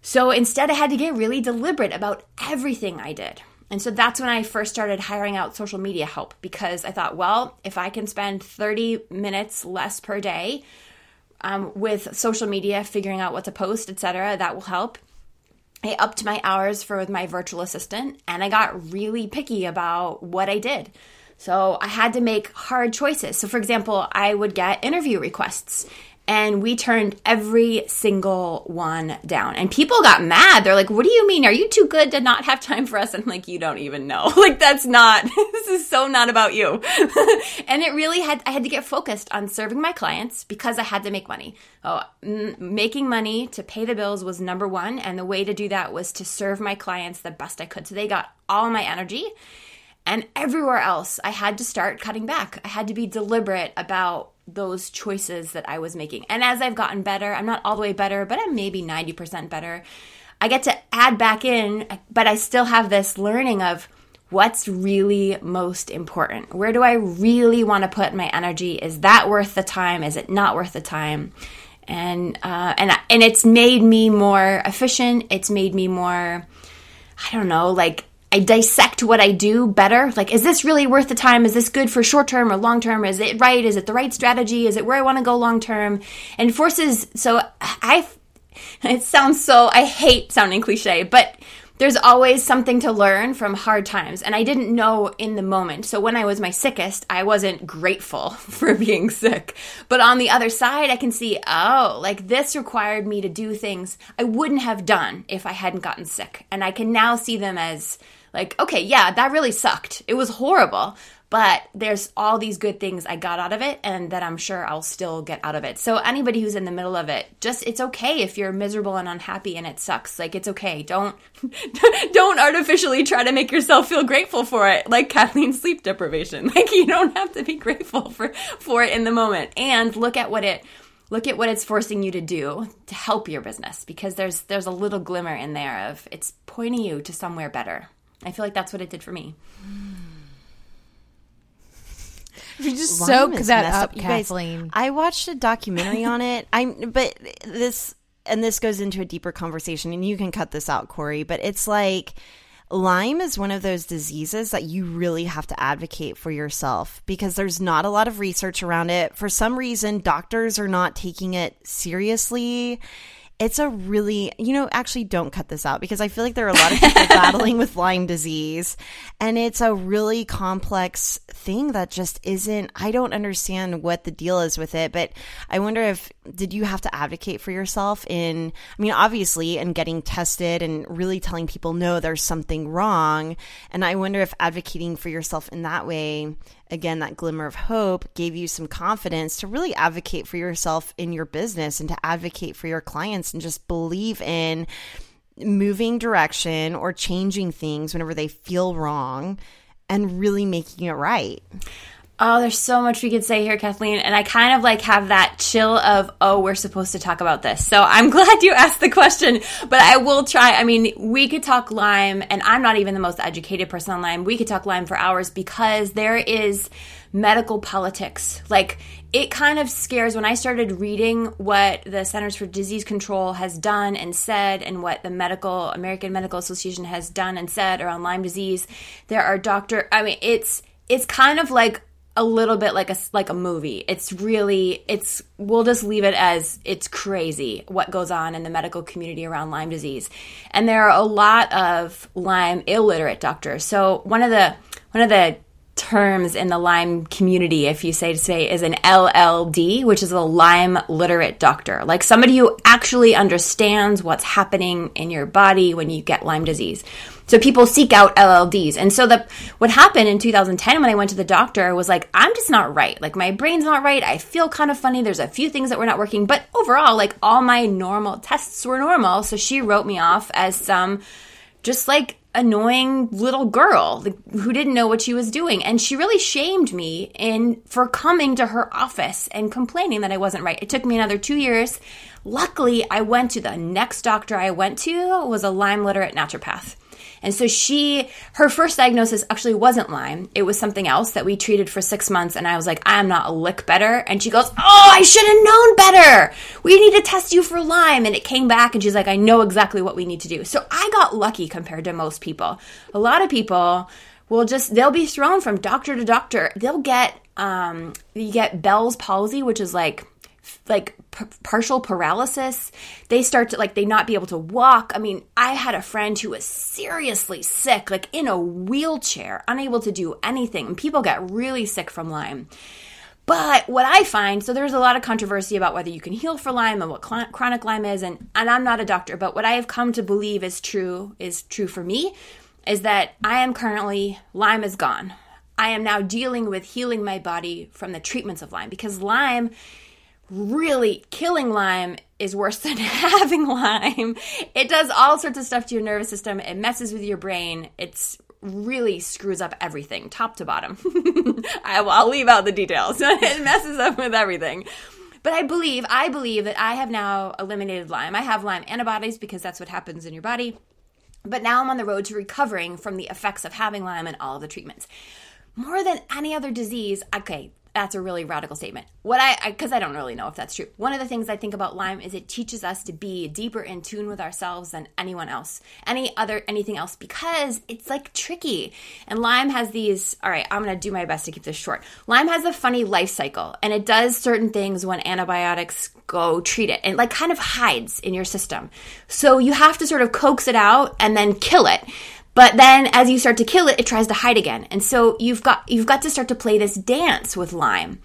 So instead, I had to get really deliberate about everything I did. And so that's when I first started hiring out social media help because I thought, well, if I can spend 30 minutes less per day um, with social media, figuring out what to post, etc., that will help. I upped my hours for with my virtual assistant and I got really picky about what I did. So I had to make hard choices. So, for example, I would get interview requests and we turned every single one down. And people got mad. They're like, "What do you mean? Are you too good to not have time for us?" And I'm like, "You don't even know. like that's not. this is so not about you." and it really had. I had to get focused on serving my clients because I had to make money. Oh, m- making money to pay the bills was number one, and the way to do that was to serve my clients the best I could. So they got all my energy. And everywhere else, I had to start cutting back. I had to be deliberate about those choices that I was making. And as I've gotten better, I'm not all the way better, but I'm maybe 90% better. I get to add back in, but I still have this learning of what's really most important. Where do I really want to put my energy? Is that worth the time? Is it not worth the time? And uh, and and it's made me more efficient. It's made me more, I don't know, like I dissect what I do better. Like, is this really worth the time? Is this good for short term or long term? Is it right? Is it the right strategy? Is it where I want to go long term? And forces, so I, it sounds so, I hate sounding cliche, but there's always something to learn from hard times. And I didn't know in the moment. So when I was my sickest, I wasn't grateful for being sick. But on the other side, I can see, oh, like this required me to do things I wouldn't have done if I hadn't gotten sick. And I can now see them as, like, okay, yeah, that really sucked. It was horrible, but there's all these good things I got out of it and that I'm sure I'll still get out of it. So anybody who's in the middle of it, just it's okay if you're miserable and unhappy and it sucks. Like it's okay. Don't don't artificially try to make yourself feel grateful for it like Kathleen's sleep deprivation. Like you don't have to be grateful for for it in the moment. And look at what it look at what it's forcing you to do to help your business because there's there's a little glimmer in there of it's pointing you to somewhere better. I feel like that's what it did for me. If you just soak that up, up Kathleen. Guys, I watched a documentary on it. I'm, but this and this goes into a deeper conversation, and you can cut this out, Corey. But it's like Lyme is one of those diseases that you really have to advocate for yourself because there's not a lot of research around it. For some reason, doctors are not taking it seriously it's a really, you know, actually don't cut this out because I feel like there are a lot of people battling with Lyme disease and it's a really complex thing that just isn't, I don't understand what the deal is with it, but I wonder if, did you have to advocate for yourself in, I mean, obviously, and getting tested and really telling people, no, there's something wrong. And I wonder if advocating for yourself in that way again, that glimmer of hope gave you some confidence to really advocate for yourself in your business and to advocate for your clients and just believe in moving direction or changing things whenever they feel wrong and really making it right. Oh, there's so much we could say here, Kathleen. And I kind of like have that chill of, oh, we're supposed to talk about this. So I'm glad you asked the question, but I will try. I mean, we could talk Lyme, and I'm not even the most educated person on Lyme. We could talk Lyme for hours because there is medical politics. Like, it kind of scares when I started reading what the Centers for Disease Control has done and said, and what the medical American Medical Association has done and said around Lyme disease. There are doctor. I mean, it's it's kind of like a little bit like a like a movie. It's really it's we'll just leave it as it's crazy what goes on in the medical community around Lyme disease. And there are a lot of Lyme illiterate doctors. So one of the one of the terms in the Lyme community, if you say to say, is an LLD, which is a Lyme literate doctor, like somebody who actually understands what's happening in your body when you get Lyme disease. So people seek out LLDs. And so the what happened in 2010 when I went to the doctor was like I'm just not right. Like my brain's not right. I feel kind of funny. There's a few things that were not working, but overall like all my normal tests were normal. So she wrote me off as some just like annoying little girl who didn't know what she was doing and she really shamed me in for coming to her office and complaining that I wasn't right. It took me another 2 years. Luckily, I went to the next doctor I went to was a Lyme literate naturopath. And so she, her first diagnosis actually wasn't Lyme. It was something else that we treated for six months. And I was like, I'm not a lick better. And she goes, Oh, I should have known better. We need to test you for Lyme. And it came back and she's like, I know exactly what we need to do. So I got lucky compared to most people. A lot of people will just, they'll be thrown from doctor to doctor. They'll get, um, you get Bell's palsy, which is like, like p- partial paralysis. They start to like they not be able to walk. I mean, I had a friend who was seriously sick, like in a wheelchair, unable to do anything. And people get really sick from Lyme. But what I find, so there's a lot of controversy about whether you can heal for Lyme and what cl- chronic Lyme is, and, and I'm not a doctor, but what I have come to believe is true is true for me, is that I am currently Lyme is gone. I am now dealing with healing my body from the treatments of Lyme because Lyme really killing Lyme is worse than having Lyme. It does all sorts of stuff to your nervous system. It messes with your brain. It's really screws up everything, top to bottom. I, will leave out the details. it messes up with everything. But I believe, I believe that I have now eliminated Lyme. I have Lyme antibodies because that's what happens in your body. But now I'm on the road to recovering from the effects of having Lyme and all of the treatments. More than any other disease, okay, that's a really radical statement. What I, because I, I, don't really know if that's true. One of the things I think about Lyme is it teaches us to be deeper in tune with ourselves than anyone else, any other, anything else, because it's like tricky. And Lyme has these, all right, I'm going to do my best to keep this short. Lyme has a funny life cycle and it does certain things when antibiotics go treat it and like kind of hides in your system. So you have to sort of coax it out and then kill it. But then as you start to kill it, it tries to hide again. And so you've got you've got to start to play this dance with Lyme.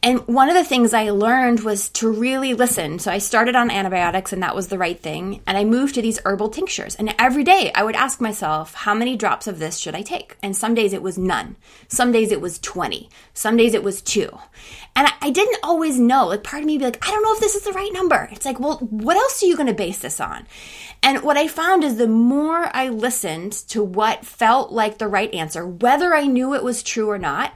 And one of the things I learned was to really listen. So I started on antibiotics and that was the right thing. And I moved to these herbal tinctures. And every day I would ask myself, how many drops of this should I take? And some days it was none. Some days it was 20. Some days it was two. And I, didn't always know. Like part of me would be like, I don't know if this is the right number. It's like, well, what else are you going to base this on? And what I found is the more I listened to what felt like the right answer, whether I knew it was true or not,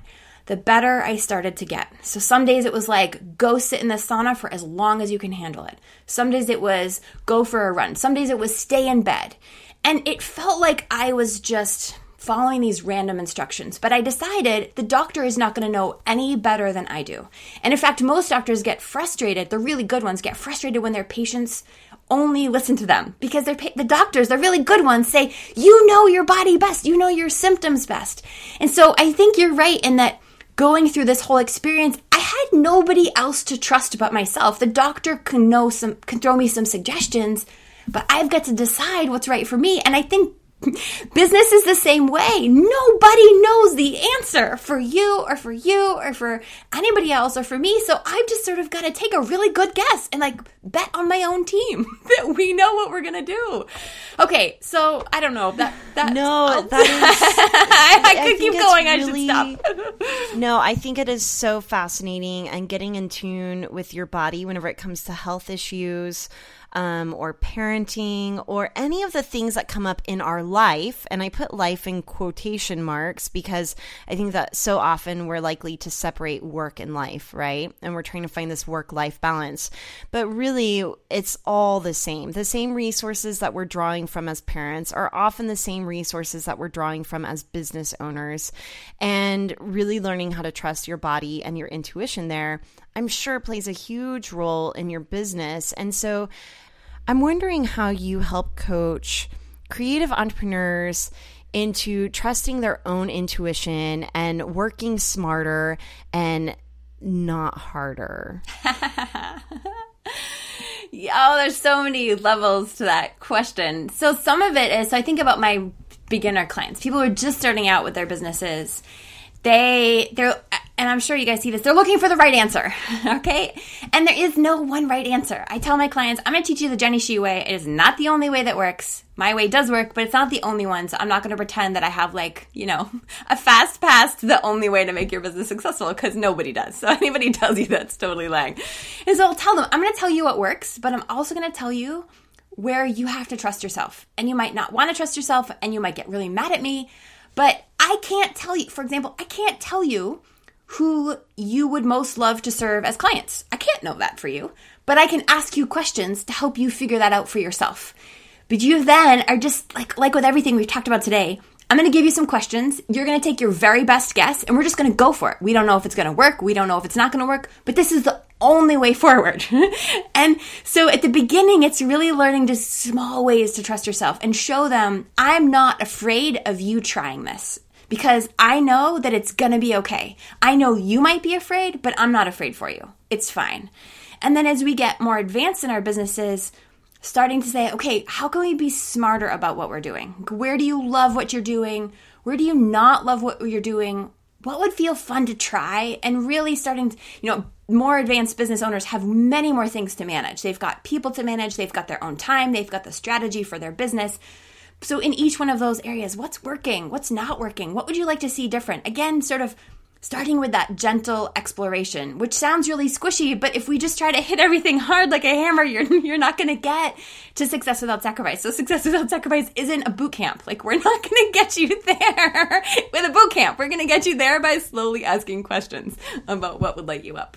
the better I started to get. So some days it was like, go sit in the sauna for as long as you can handle it. Some days it was, go for a run. Some days it was, stay in bed. And it felt like I was just following these random instructions. But I decided the doctor is not going to know any better than I do. And in fact, most doctors get frustrated, the really good ones get frustrated when their patients only listen to them because they're the doctors, the really good ones say, "You know your body best. You know your symptoms best." And so I think you're right in that going through this whole experience, I had nobody else to trust but myself. The doctor can know some, can throw me some suggestions, but I've got to decide what's right for me. And I think Business is the same way. Nobody knows the answer for you or for you or for anybody else or for me. So I've just sort of got to take a really good guess and like bet on my own team that we know what we're going to do. Okay. So I don't know that, that, no, that is, I, I, I could keep going. Really, I should stop. no, I think it is so fascinating and getting in tune with your body whenever it comes to health issues um, or parenting or any of the things that come up in our life. And I put life in quotation marks because I think that so often we're likely to separate work and life, right? And we're trying to find this work life balance. But really, it's all the same. The same resources that we're drawing from as parents are often the same resources that we're drawing from as business owners. And really learning how to trust your body and your intuition there I'm sure plays a huge role in your business. And so I'm wondering how you help coach creative entrepreneurs into trusting their own intuition and working smarter and not harder? oh, there's so many levels to that question. So some of it is so I think about my beginner clients, people who are just starting out with their businesses. They they're and I'm sure you guys see this. They're looking for the right answer, okay? And there is no one right answer. I tell my clients, I'm going to teach you the Jenny Shih way. It is not the only way that works. My way does work, but it's not the only one. So I'm not going to pretend that I have like, you know, a fast pass to the only way to make your business successful because nobody does. So anybody tells you that's totally lying. And so I'll tell them, I'm going to tell you what works, but I'm also going to tell you where you have to trust yourself. And you might not want to trust yourself and you might get really mad at me, but I can't tell you, for example, I can't tell you who you would most love to serve as clients. I can't know that for you, but I can ask you questions to help you figure that out for yourself. But you then are just like like with everything we've talked about today. I'm going to give you some questions. You're going to take your very best guess and we're just going to go for it. We don't know if it's going to work. We don't know if it's not going to work, but this is the only way forward. and so at the beginning, it's really learning just small ways to trust yourself and show them, I'm not afraid of you trying this because I know that it's gonna be okay. I know you might be afraid, but I'm not afraid for you. It's fine. And then as we get more advanced in our businesses, starting to say, okay, how can we be smarter about what we're doing? Where do you love what you're doing? Where do you not love what you're doing? What would feel fun to try? And really starting, to, you know, more advanced business owners have many more things to manage. They've got people to manage, they've got their own time, they've got the strategy for their business. So, in each one of those areas, what's working? What's not working? What would you like to see different? Again, sort of starting with that gentle exploration, which sounds really squishy, but if we just try to hit everything hard like a hammer, you're, you're not going to get to success without sacrifice. So, success without sacrifice isn't a boot camp. Like, we're not going to get you there with a boot camp. We're going to get you there by slowly asking questions about what would light you up.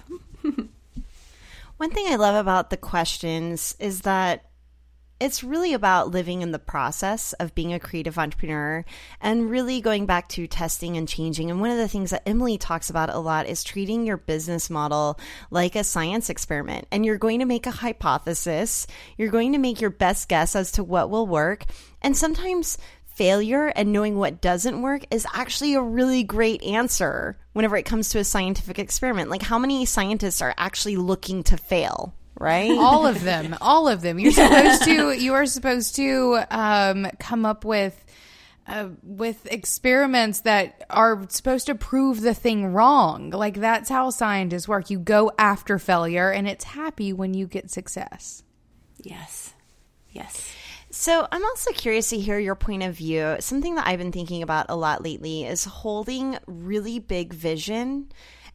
One thing I love about the questions is that it's really about living in the process of being a creative entrepreneur and really going back to testing and changing. And one of the things that Emily talks about a lot is treating your business model like a science experiment. And you're going to make a hypothesis, you're going to make your best guess as to what will work. And sometimes failure and knowing what doesn't work is actually a really great answer whenever it comes to a scientific experiment. Like, how many scientists are actually looking to fail? Right? All of them, all of them. You're supposed to. You are supposed to um, come up with. Uh, with experiments that are supposed to prove the thing wrong. Like that's how scientists work. You go after failure and it's happy when you get success. Yes. Yes. So, I'm also curious to hear your point of view. Something that I've been thinking about a lot lately is holding really big vision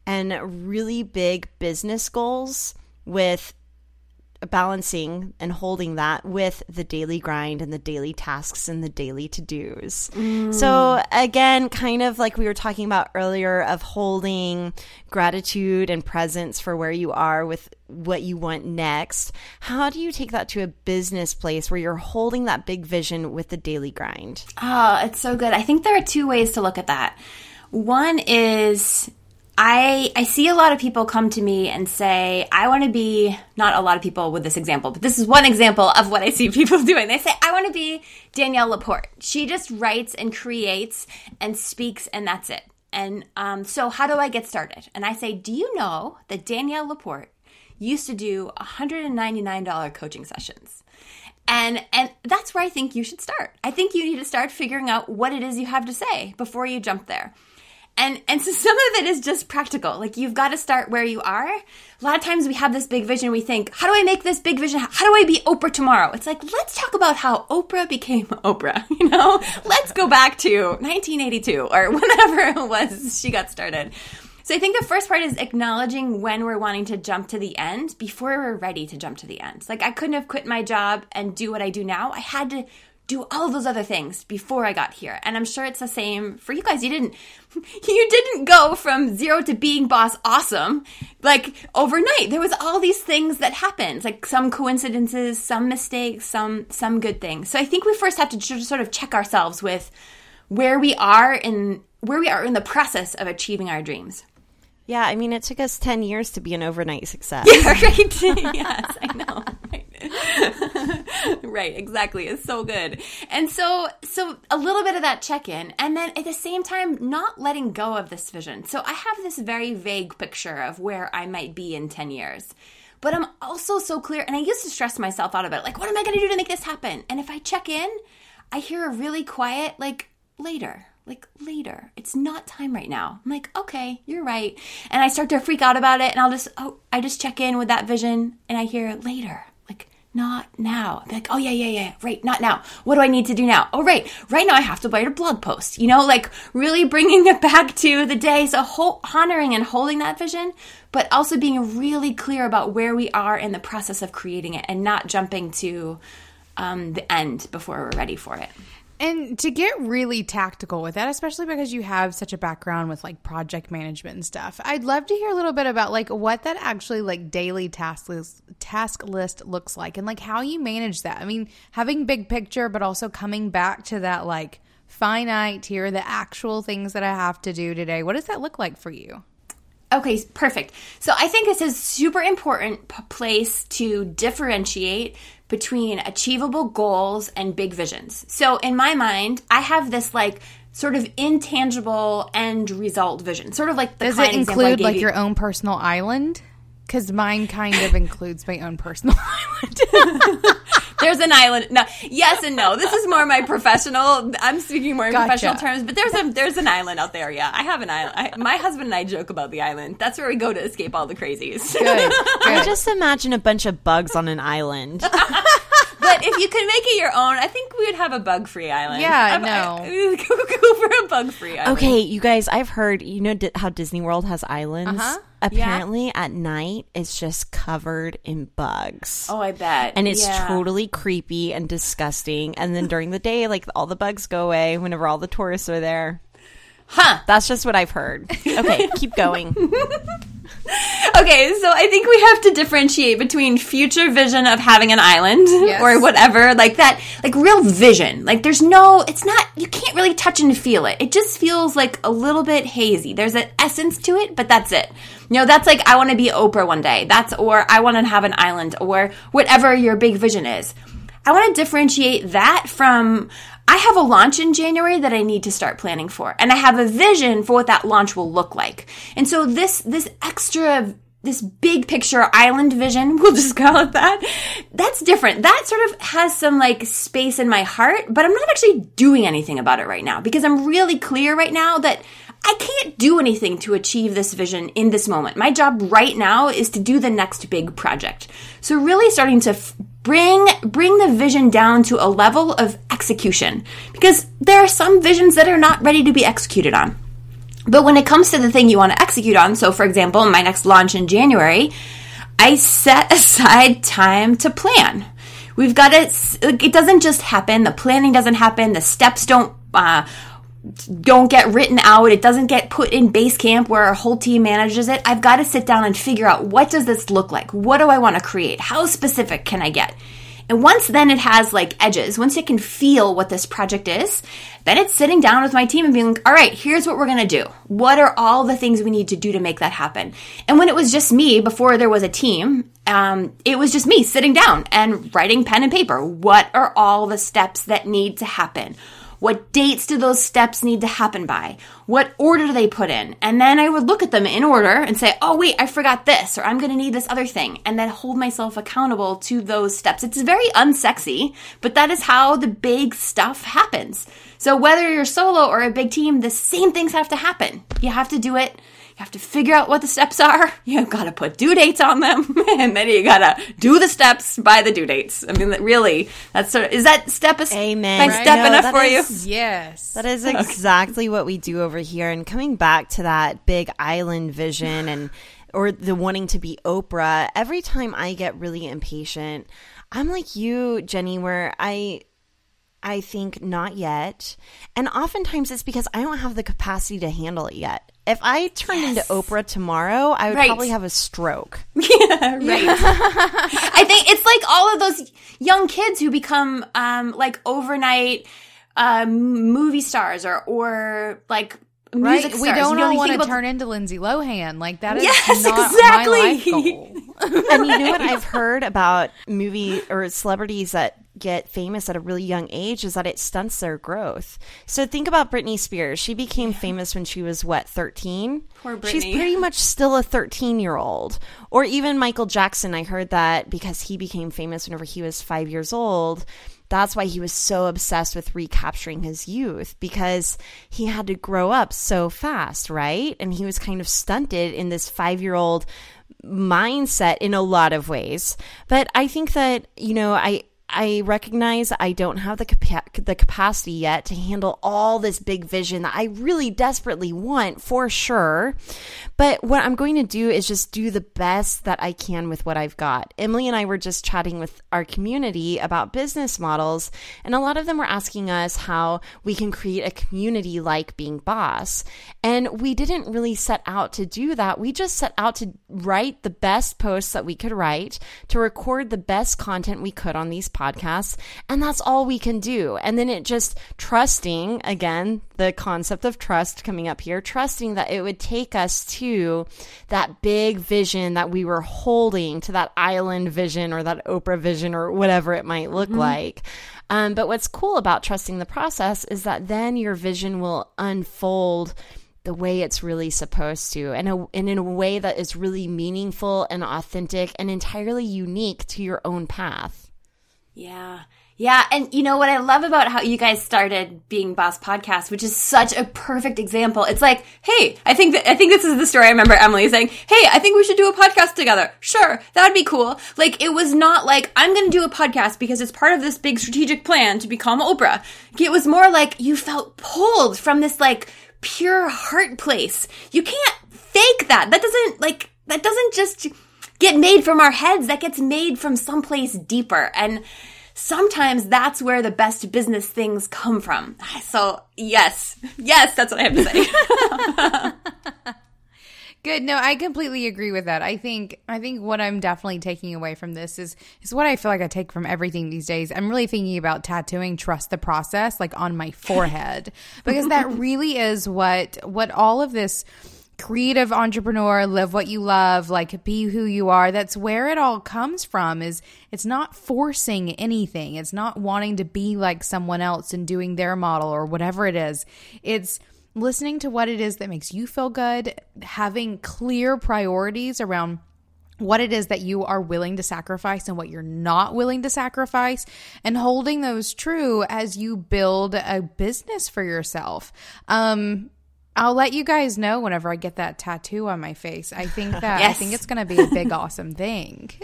and really big business goals with balancing and holding that with the daily grind and the daily tasks and the daily to dos. Mm. So, again, kind of like we were talking about earlier, of holding gratitude and presence for where you are with what you want next. How do you take that to a business place where you're holding that big vision with the daily grind? Oh, it's so good. I think there are two ways to look at that. One is I I see a lot of people come to me and say, I want to be not a lot of people with this example, but this is one example of what I see people doing. They say, I want to be Danielle Laporte. She just writes and creates and speaks, and that's it. And um, so, how do I get started? And I say, Do you know that Danielle Laporte used to do $199 coaching sessions? And and that's where I think you should start. I think you need to start figuring out what it is you have to say before you jump there. And and so some of it is just practical. Like you've got to start where you are. A lot of times we have this big vision. We think, how do I make this big vision? How do I be Oprah tomorrow? It's like let's talk about how Oprah became Oprah. You know, let's go back to 1982 or whenever it was she got started. So I think the first part is acknowledging when we're wanting to jump to the end before we're ready to jump to the end. Like I couldn't have quit my job and do what I do now. I had to do all those other things before I got here. And I'm sure it's the same for you guys. You didn't you didn't go from zero to being boss awesome like overnight. There was all these things that happened, like some coincidences, some mistakes, some some good things. So I think we first have to just sort of check ourselves with where we are in where we are in the process of achieving our dreams. Yeah, I mean, it took us 10 years to be an overnight success. Yeah, right. yes, I know. Right. exactly. It's so good. And so so a little bit of that check-in and then at the same time not letting go of this vision. So I have this very vague picture of where I might be in 10 years. But I'm also so clear and I used to stress myself out about it. Like what am I going to do to make this happen? And if I check in, I hear a really quiet like later like later. It's not time right now. I'm like, okay, you're right. And I start to freak out about it and I'll just, oh, I just check in with that vision and I hear later not now. Like, oh yeah, yeah, yeah, right, not now. What do I need to do now? Oh right, right now I have to write a blog post. You know, like really bringing it back to the day. So whole, honoring and holding that vision, but also being really clear about where we are in the process of creating it, and not jumping to um, the end before we're ready for it. And to get really tactical with that, especially because you have such a background with like project management and stuff, I'd love to hear a little bit about like what that actually like daily task list task list looks like and like how you manage that. I mean, having big picture, but also coming back to that like finite here, the actual things that I have to do today. What does that look like for you? Okay, perfect. So I think this is super important p- place to differentiate between achievable goals and big visions. So in my mind, I have this like sort of intangible end result vision, sort of like the does it include like you. your own personal island? Because mine kind of includes my own personal island. there's an island. No, yes and no. This is more my professional. I'm speaking more in gotcha. professional terms, but there's a there's an island out there. Yeah, I have an island. I, my husband and I joke about the island. That's where we go to escape all the crazies. Good, good. I just imagine a bunch of bugs on an island. but if you could make it your own, I think we would have a bug free island. Yeah, I'm, no. I, go, for a bug free island. Okay, you guys, I've heard, you know how Disney World has islands? Uh-huh. Apparently, yeah. at night, it's just covered in bugs. Oh, I bet. And it's yeah. totally creepy and disgusting. And then during the day, like all the bugs go away whenever all the tourists are there. Huh. That's just what I've heard. Okay, keep going. okay, so I think we have to differentiate between future vision of having an island yes. or whatever, like that, like real vision. Like there's no, it's not, you can't really touch and feel it. It just feels like a little bit hazy. There's an essence to it, but that's it. You know, that's like, I want to be Oprah one day. That's, or I want to have an island or whatever your big vision is. I want to differentiate that from I have a launch in January that I need to start planning for, and I have a vision for what that launch will look like. And so this this extra this big picture island vision, we'll just call it that. That's different. That sort of has some like space in my heart, but I'm not actually doing anything about it right now because I'm really clear right now that I can't do anything to achieve this vision in this moment. My job right now is to do the next big project. So really starting to f- bring bring the vision down to a level of execution because there are some visions that are not ready to be executed on. But when it comes to the thing you want to execute on, so for example, my next launch in January, I set aside time to plan. We've got it. It doesn't just happen. The planning doesn't happen. The steps don't uh, don't get written out. It doesn't get put in Basecamp where our whole team manages it. I've got to sit down and figure out what does this look like? What do I want to create? How specific can I get? And once then it has like edges, once it can feel what this project is, then it's sitting down with my team and being like, all right, here's what we're going to do. What are all the things we need to do to make that happen? And when it was just me before there was a team, um, it was just me sitting down and writing pen and paper. What are all the steps that need to happen? What dates do those steps need to happen by? What order do they put in? And then I would look at them in order and say, oh, wait, I forgot this, or I'm going to need this other thing. And then hold myself accountable to those steps. It's very unsexy, but that is how the big stuff happens. So whether you're solo or a big team, the same things have to happen. You have to do it have to figure out what the steps are. You've got to put due dates on them, and then you got to do the steps by the due dates. I mean, really, that's sort of, is that step a Amen. Right. step no, enough for is, you? Yes, that is exactly what we do over here. And coming back to that big island vision and or the wanting to be Oprah, every time I get really impatient, I'm like you, Jenny, where I I think not yet. And oftentimes it's because I don't have the capacity to handle it yet. If I turned yes. into Oprah tomorrow, I would right. probably have a stroke. Yeah, right. I think it's like all of those young kids who become um, like overnight um, movie stars or or like music right? We don't You know, all want to turn into Lindsay Lohan. Like that is Yes, not exactly. my life goal. and you know what I've heard about movie or celebrities that get famous at a really young age is that it stunts their growth. So think about Britney Spears. She became famous when she was what, 13? Poor Britney. She's pretty much still a 13-year-old. Or even Michael Jackson, I heard that because he became famous whenever he was 5 years old. That's why he was so obsessed with recapturing his youth because he had to grow up so fast, right? And he was kind of stunted in this 5-year-old mindset in a lot of ways. But I think that, you know, I I recognize I don't have the capa- the capacity yet to handle all this big vision that I really desperately want for sure. But what I'm going to do is just do the best that I can with what I've got. Emily and I were just chatting with our community about business models, and a lot of them were asking us how we can create a community like being boss. And we didn't really set out to do that. We just set out to write the best posts that we could write, to record the best content we could on these podcasts, and that's all we can do. And then it just trusting, again, the concept of trust coming up here, trusting that it would take us to that big vision that we were holding, to that island vision or that Oprah vision or whatever it might look like. Um, but what's cool about trusting the process is that then your vision will unfold the way it's really supposed to and, a, and in a way that is really meaningful and authentic and entirely unique to your own path. Yeah. Yeah, and you know what I love about how you guys started being Boss Podcast, which is such a perfect example. It's like, hey, I think that I think this is the story I remember Emily saying, "Hey, I think we should do a podcast together." Sure, that would be cool. Like it was not like I'm going to do a podcast because it's part of this big strategic plan to become Oprah. It was more like you felt pulled from this like pure heart place. You can't fake that. That doesn't like that doesn't just get made from our heads. That gets made from someplace deeper. And sometimes that's where the best business things come from. So, yes, yes, that's what I have to say. Good. No, I completely agree with that. I think I think what I'm definitely taking away from this is is what I feel like I take from everything these days. I'm really thinking about tattooing trust the process like on my forehead because that really is what what all of this creative entrepreneur live what you love like be who you are. That's where it all comes from is it's not forcing anything. It's not wanting to be like someone else and doing their model or whatever it is. It's listening to what it is that makes you feel good having clear priorities around what it is that you are willing to sacrifice and what you're not willing to sacrifice, and holding those true as you build a business for yourself. Um, I'll let you guys know whenever I get that tattoo on my face. I think that I think it's going to be a big awesome thing.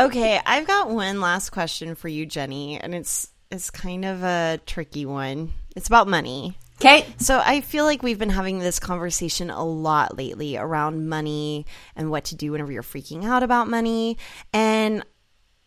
Okay, I've got one last question for you, Jenny, and it's it's kind of a tricky one. It's about money. Okay. So I feel like we've been having this conversation a lot lately around money and what to do whenever you're freaking out about money. And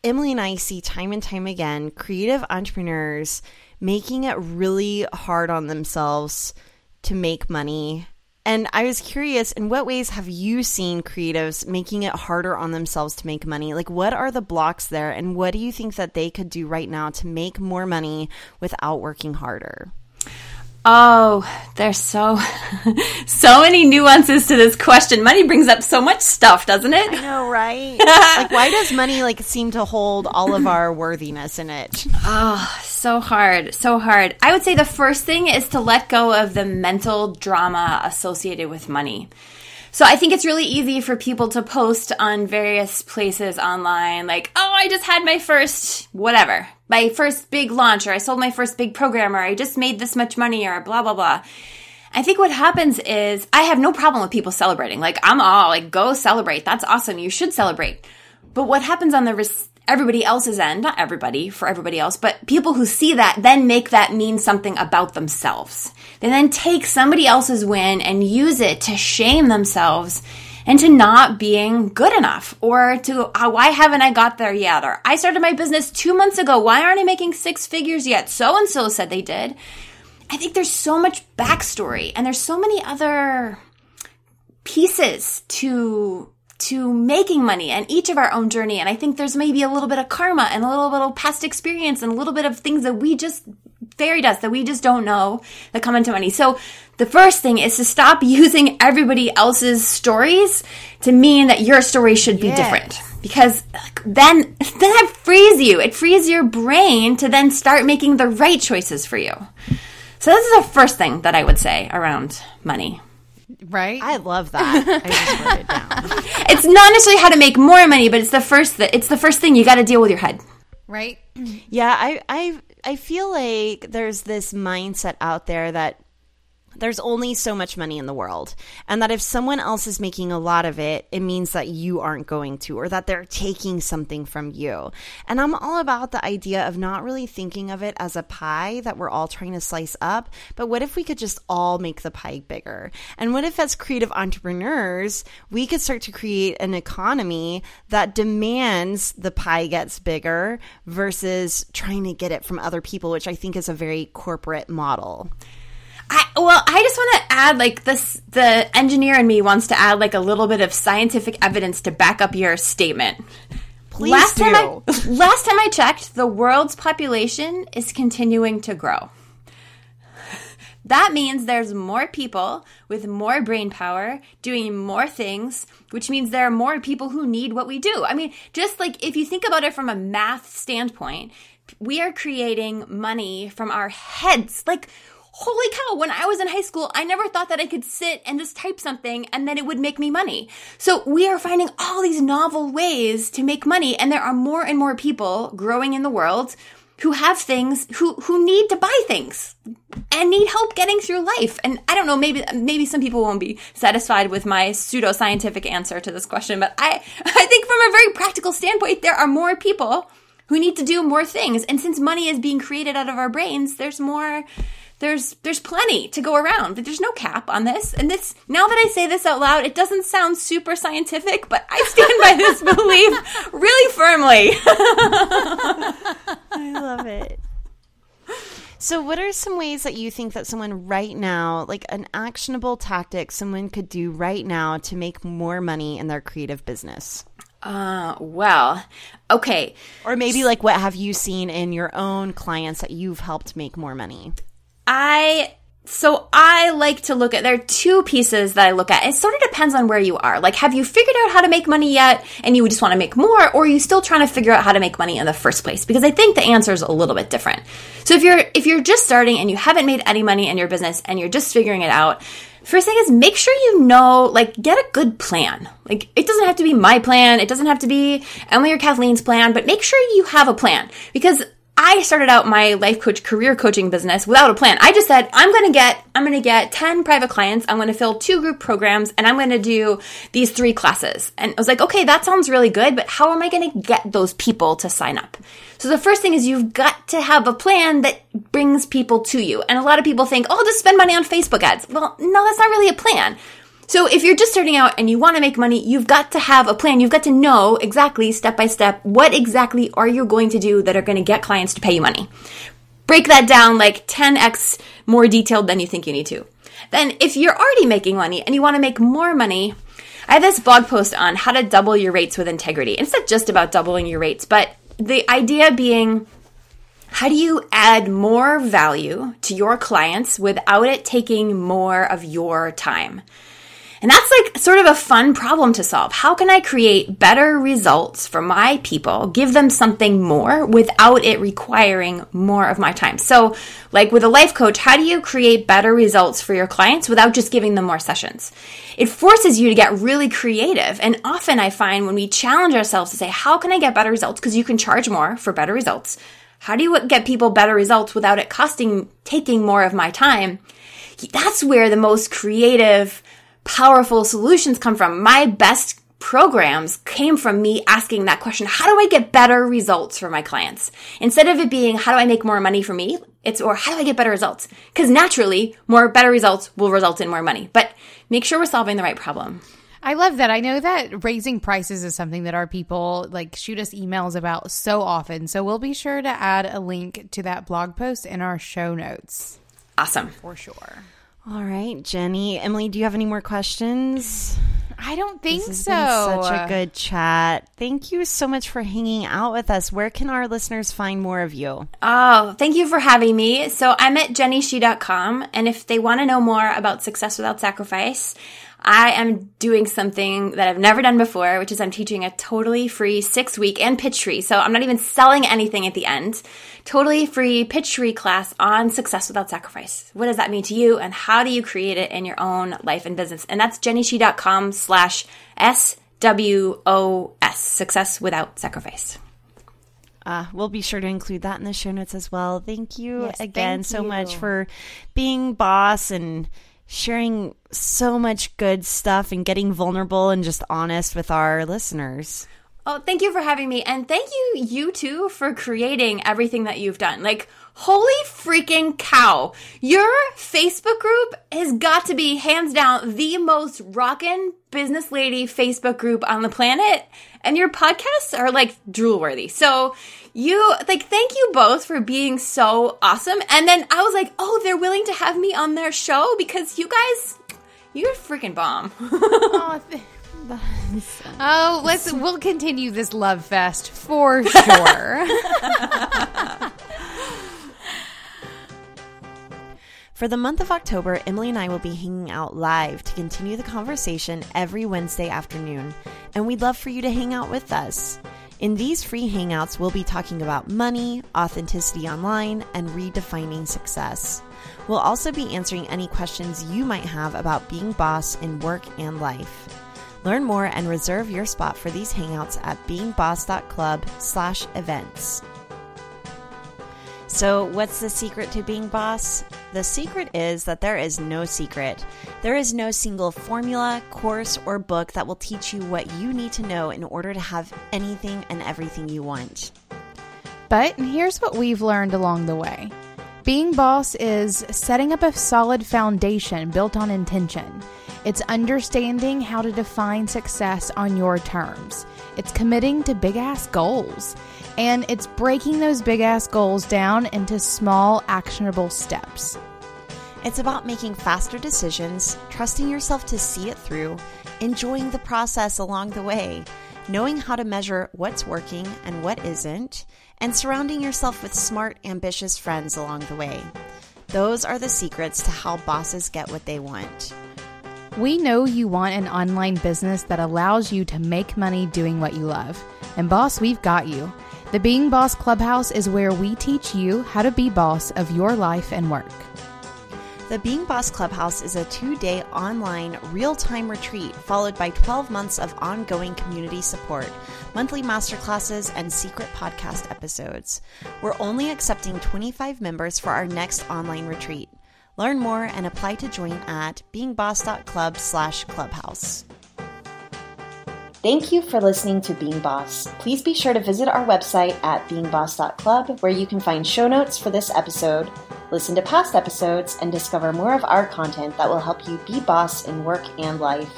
Emily and I see time and time again creative entrepreneurs making it really hard on themselves to make money. And I was curious, in what ways have you seen creatives making it harder on themselves to make money? Like, what are the blocks there? And what do you think that they could do right now to make more money without working harder? Oh, there's so so many nuances to this question. Money brings up so much stuff, doesn't it? I know, right? like, why does money like seem to hold all of our worthiness in it? Oh, so hard, so hard. I would say the first thing is to let go of the mental drama associated with money. So I think it's really easy for people to post on various places online, like, oh, I just had my first whatever, my first big launch, or I sold my first big program, or I just made this much money, or blah, blah, blah. I think what happens is I have no problem with people celebrating. Like, I'm all like, go celebrate. That's awesome. You should celebrate. But what happens on the everybody else's end, not everybody, for everybody else, but people who see that then make that mean something about themselves. They then take somebody else's win and use it to shame themselves into not being good enough or to uh, why haven't I got there yet? Or I started my business two months ago. Why aren't I making six figures yet? So and so said they did. I think there's so much backstory and there's so many other pieces to to making money and each of our own journey and i think there's maybe a little bit of karma and a little bit of past experience and a little bit of things that we just fairy dust that we just don't know that come into money. So the first thing is to stop using everybody else's stories to mean that your story should be yes. different. Because then, then that frees you. It frees your brain to then start making the right choices for you. So this is the first thing that I would say around money. Right? I love that. I just wrote it down. It's not necessarily how to make more money, but it's the first that it's the first thing you got to deal with your head. Right? Yeah, I I I feel like there's this mindset out there that there's only so much money in the world. And that if someone else is making a lot of it, it means that you aren't going to, or that they're taking something from you. And I'm all about the idea of not really thinking of it as a pie that we're all trying to slice up, but what if we could just all make the pie bigger? And what if, as creative entrepreneurs, we could start to create an economy that demands the pie gets bigger versus trying to get it from other people, which I think is a very corporate model. I, well, I just want to add like this the engineer in me wants to add like a little bit of scientific evidence to back up your statement. Please last do. time I last time I checked, the world's population is continuing to grow. That means there's more people with more brain power doing more things, which means there are more people who need what we do. I mean, just like if you think about it from a math standpoint, we are creating money from our heads. Like holy cow, when I was in high school, I never thought that I could sit and just type something and then it would make me money. So we are finding all these novel ways to make money, and there are more and more people growing in the world who have things who who need to buy things and need help getting through life. And I don't know, maybe maybe some people won't be satisfied with my pseudoscientific answer to this question, but I I think from a very practical standpoint, there are more people who need to do more things. And since money is being created out of our brains, there's more there's there's plenty to go around. There's no cap on this. And this now that I say this out loud, it doesn't sound super scientific, but I stand by this belief really firmly. I love it. So, what are some ways that you think that someone right now, like an actionable tactic someone could do right now to make more money in their creative business? Uh, well, okay. Or maybe like what have you seen in your own clients that you've helped make more money? I so I like to look at there are two pieces that I look at. It sort of depends on where you are. Like have you figured out how to make money yet and you just want to make more or are you still trying to figure out how to make money in the first place? Because I think the answer is a little bit different. So if you're if you're just starting and you haven't made any money in your business and you're just figuring it out, first thing is make sure you know like get a good plan. Like it doesn't have to be my plan, it doesn't have to be Emily or Kathleen's plan, but make sure you have a plan because I started out my life coach career coaching business without a plan. I just said, I'm going to get, I'm going to get 10 private clients. I'm going to fill two group programs and I'm going to do these three classes. And I was like, okay, that sounds really good, but how am I going to get those people to sign up? So the first thing is you've got to have a plan that brings people to you. And a lot of people think, oh, just spend money on Facebook ads. Well, no, that's not really a plan. So if you're just starting out and you want to make money, you've got to have a plan. You've got to know exactly step by step what exactly are you going to do that are going to get clients to pay you money. Break that down like 10x more detailed than you think you need to. Then if you're already making money and you want to make more money, I have this blog post on how to double your rates with integrity. it's not just about doubling your rates, but the idea being how do you add more value to your clients without it taking more of your time? And that's like sort of a fun problem to solve. How can I create better results for my people, give them something more without it requiring more of my time? So, like with a life coach, how do you create better results for your clients without just giving them more sessions? It forces you to get really creative. And often I find when we challenge ourselves to say, how can I get better results? Because you can charge more for better results. How do you get people better results without it costing, taking more of my time? That's where the most creative, powerful solutions come from. My best programs came from me asking that question how do I get better results for my clients? Instead of it being how do I make more money for me, it's or how do I get better results? Because naturally, more better results will result in more money. But make sure we're solving the right problem. I love that. I know that raising prices is something that our people like shoot us emails about so often. So we'll be sure to add a link to that blog post in our show notes. Awesome. For sure. All right, Jenny. Emily, do you have any more questions? I don't think this has so. Been such a good chat. Thank you so much for hanging out with us. Where can our listeners find more of you? Oh, thank you for having me. So I'm at jennyshih.com. And if they want to know more about Success Without Sacrifice, I am doing something that I've never done before, which is I'm teaching a totally free six week and pitch tree. So I'm not even selling anything at the end. Totally free pitch tree class on success without sacrifice. What does that mean to you? And how do you create it in your own life and business? And that's jennyshih.com slash S-W-O-S, success without sacrifice. Uh, we'll be sure to include that in the show notes as well. Thank you Yes, again thank so much for being boss and sharing so much good stuff and getting vulnerable and just honest with our listeners. Oh, thank you for having me. And thank you, you too, for creating everything that you've done. Like, holy freaking cow. Your Facebook group has got to be hands down the most rockin' business lady Facebook group on the planet. And your podcasts are like drool worthy. So you, like, thank you both for being so awesome. And then I was like, oh, they're willing to have me on their show because you guys, you're freaking bomb. Oh, th- oh, let's we'll continue this love fest for sure. For the month of October, Emily and I will be hanging out live to continue the conversation every Wednesday afternoon, and we'd love for you to hang out with us. In these free hangouts, we'll be talking about money, authenticity online, and redefining success. We'll also be answering any questions you might have about being boss in work and life. Learn more and reserve your spot for these hangouts at beingboss.club slash events. So, what's the secret to being boss? The secret is that there is no secret. There is no single formula, course, or book that will teach you what you need to know in order to have anything and everything you want. But here's what we've learned along the way. Being boss is setting up a solid foundation built on intention. It's understanding how to define success on your terms. It's committing to big ass goals. And it's breaking those big ass goals down into small, actionable steps. It's about making faster decisions, trusting yourself to see it through, enjoying the process along the way, knowing how to measure what's working and what isn't, and surrounding yourself with smart, ambitious friends along the way. Those are the secrets to how bosses get what they want. We know you want an online business that allows you to make money doing what you love. And, boss, we've got you. The Being Boss Clubhouse is where we teach you how to be boss of your life and work. The Being Boss Clubhouse is a two day online real time retreat followed by 12 months of ongoing community support, monthly masterclasses, and secret podcast episodes. We're only accepting 25 members for our next online retreat. Learn more and apply to join at beingboss.club slash clubhouse. Thank you for listening to Being Boss. Please be sure to visit our website at beingboss.club where you can find show notes for this episode, listen to past episodes, and discover more of our content that will help you be boss in work and life.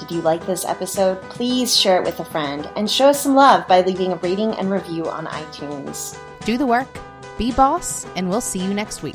Did you like this episode? Please share it with a friend and show us some love by leaving a rating and review on iTunes. Do the work, be boss, and we'll see you next week.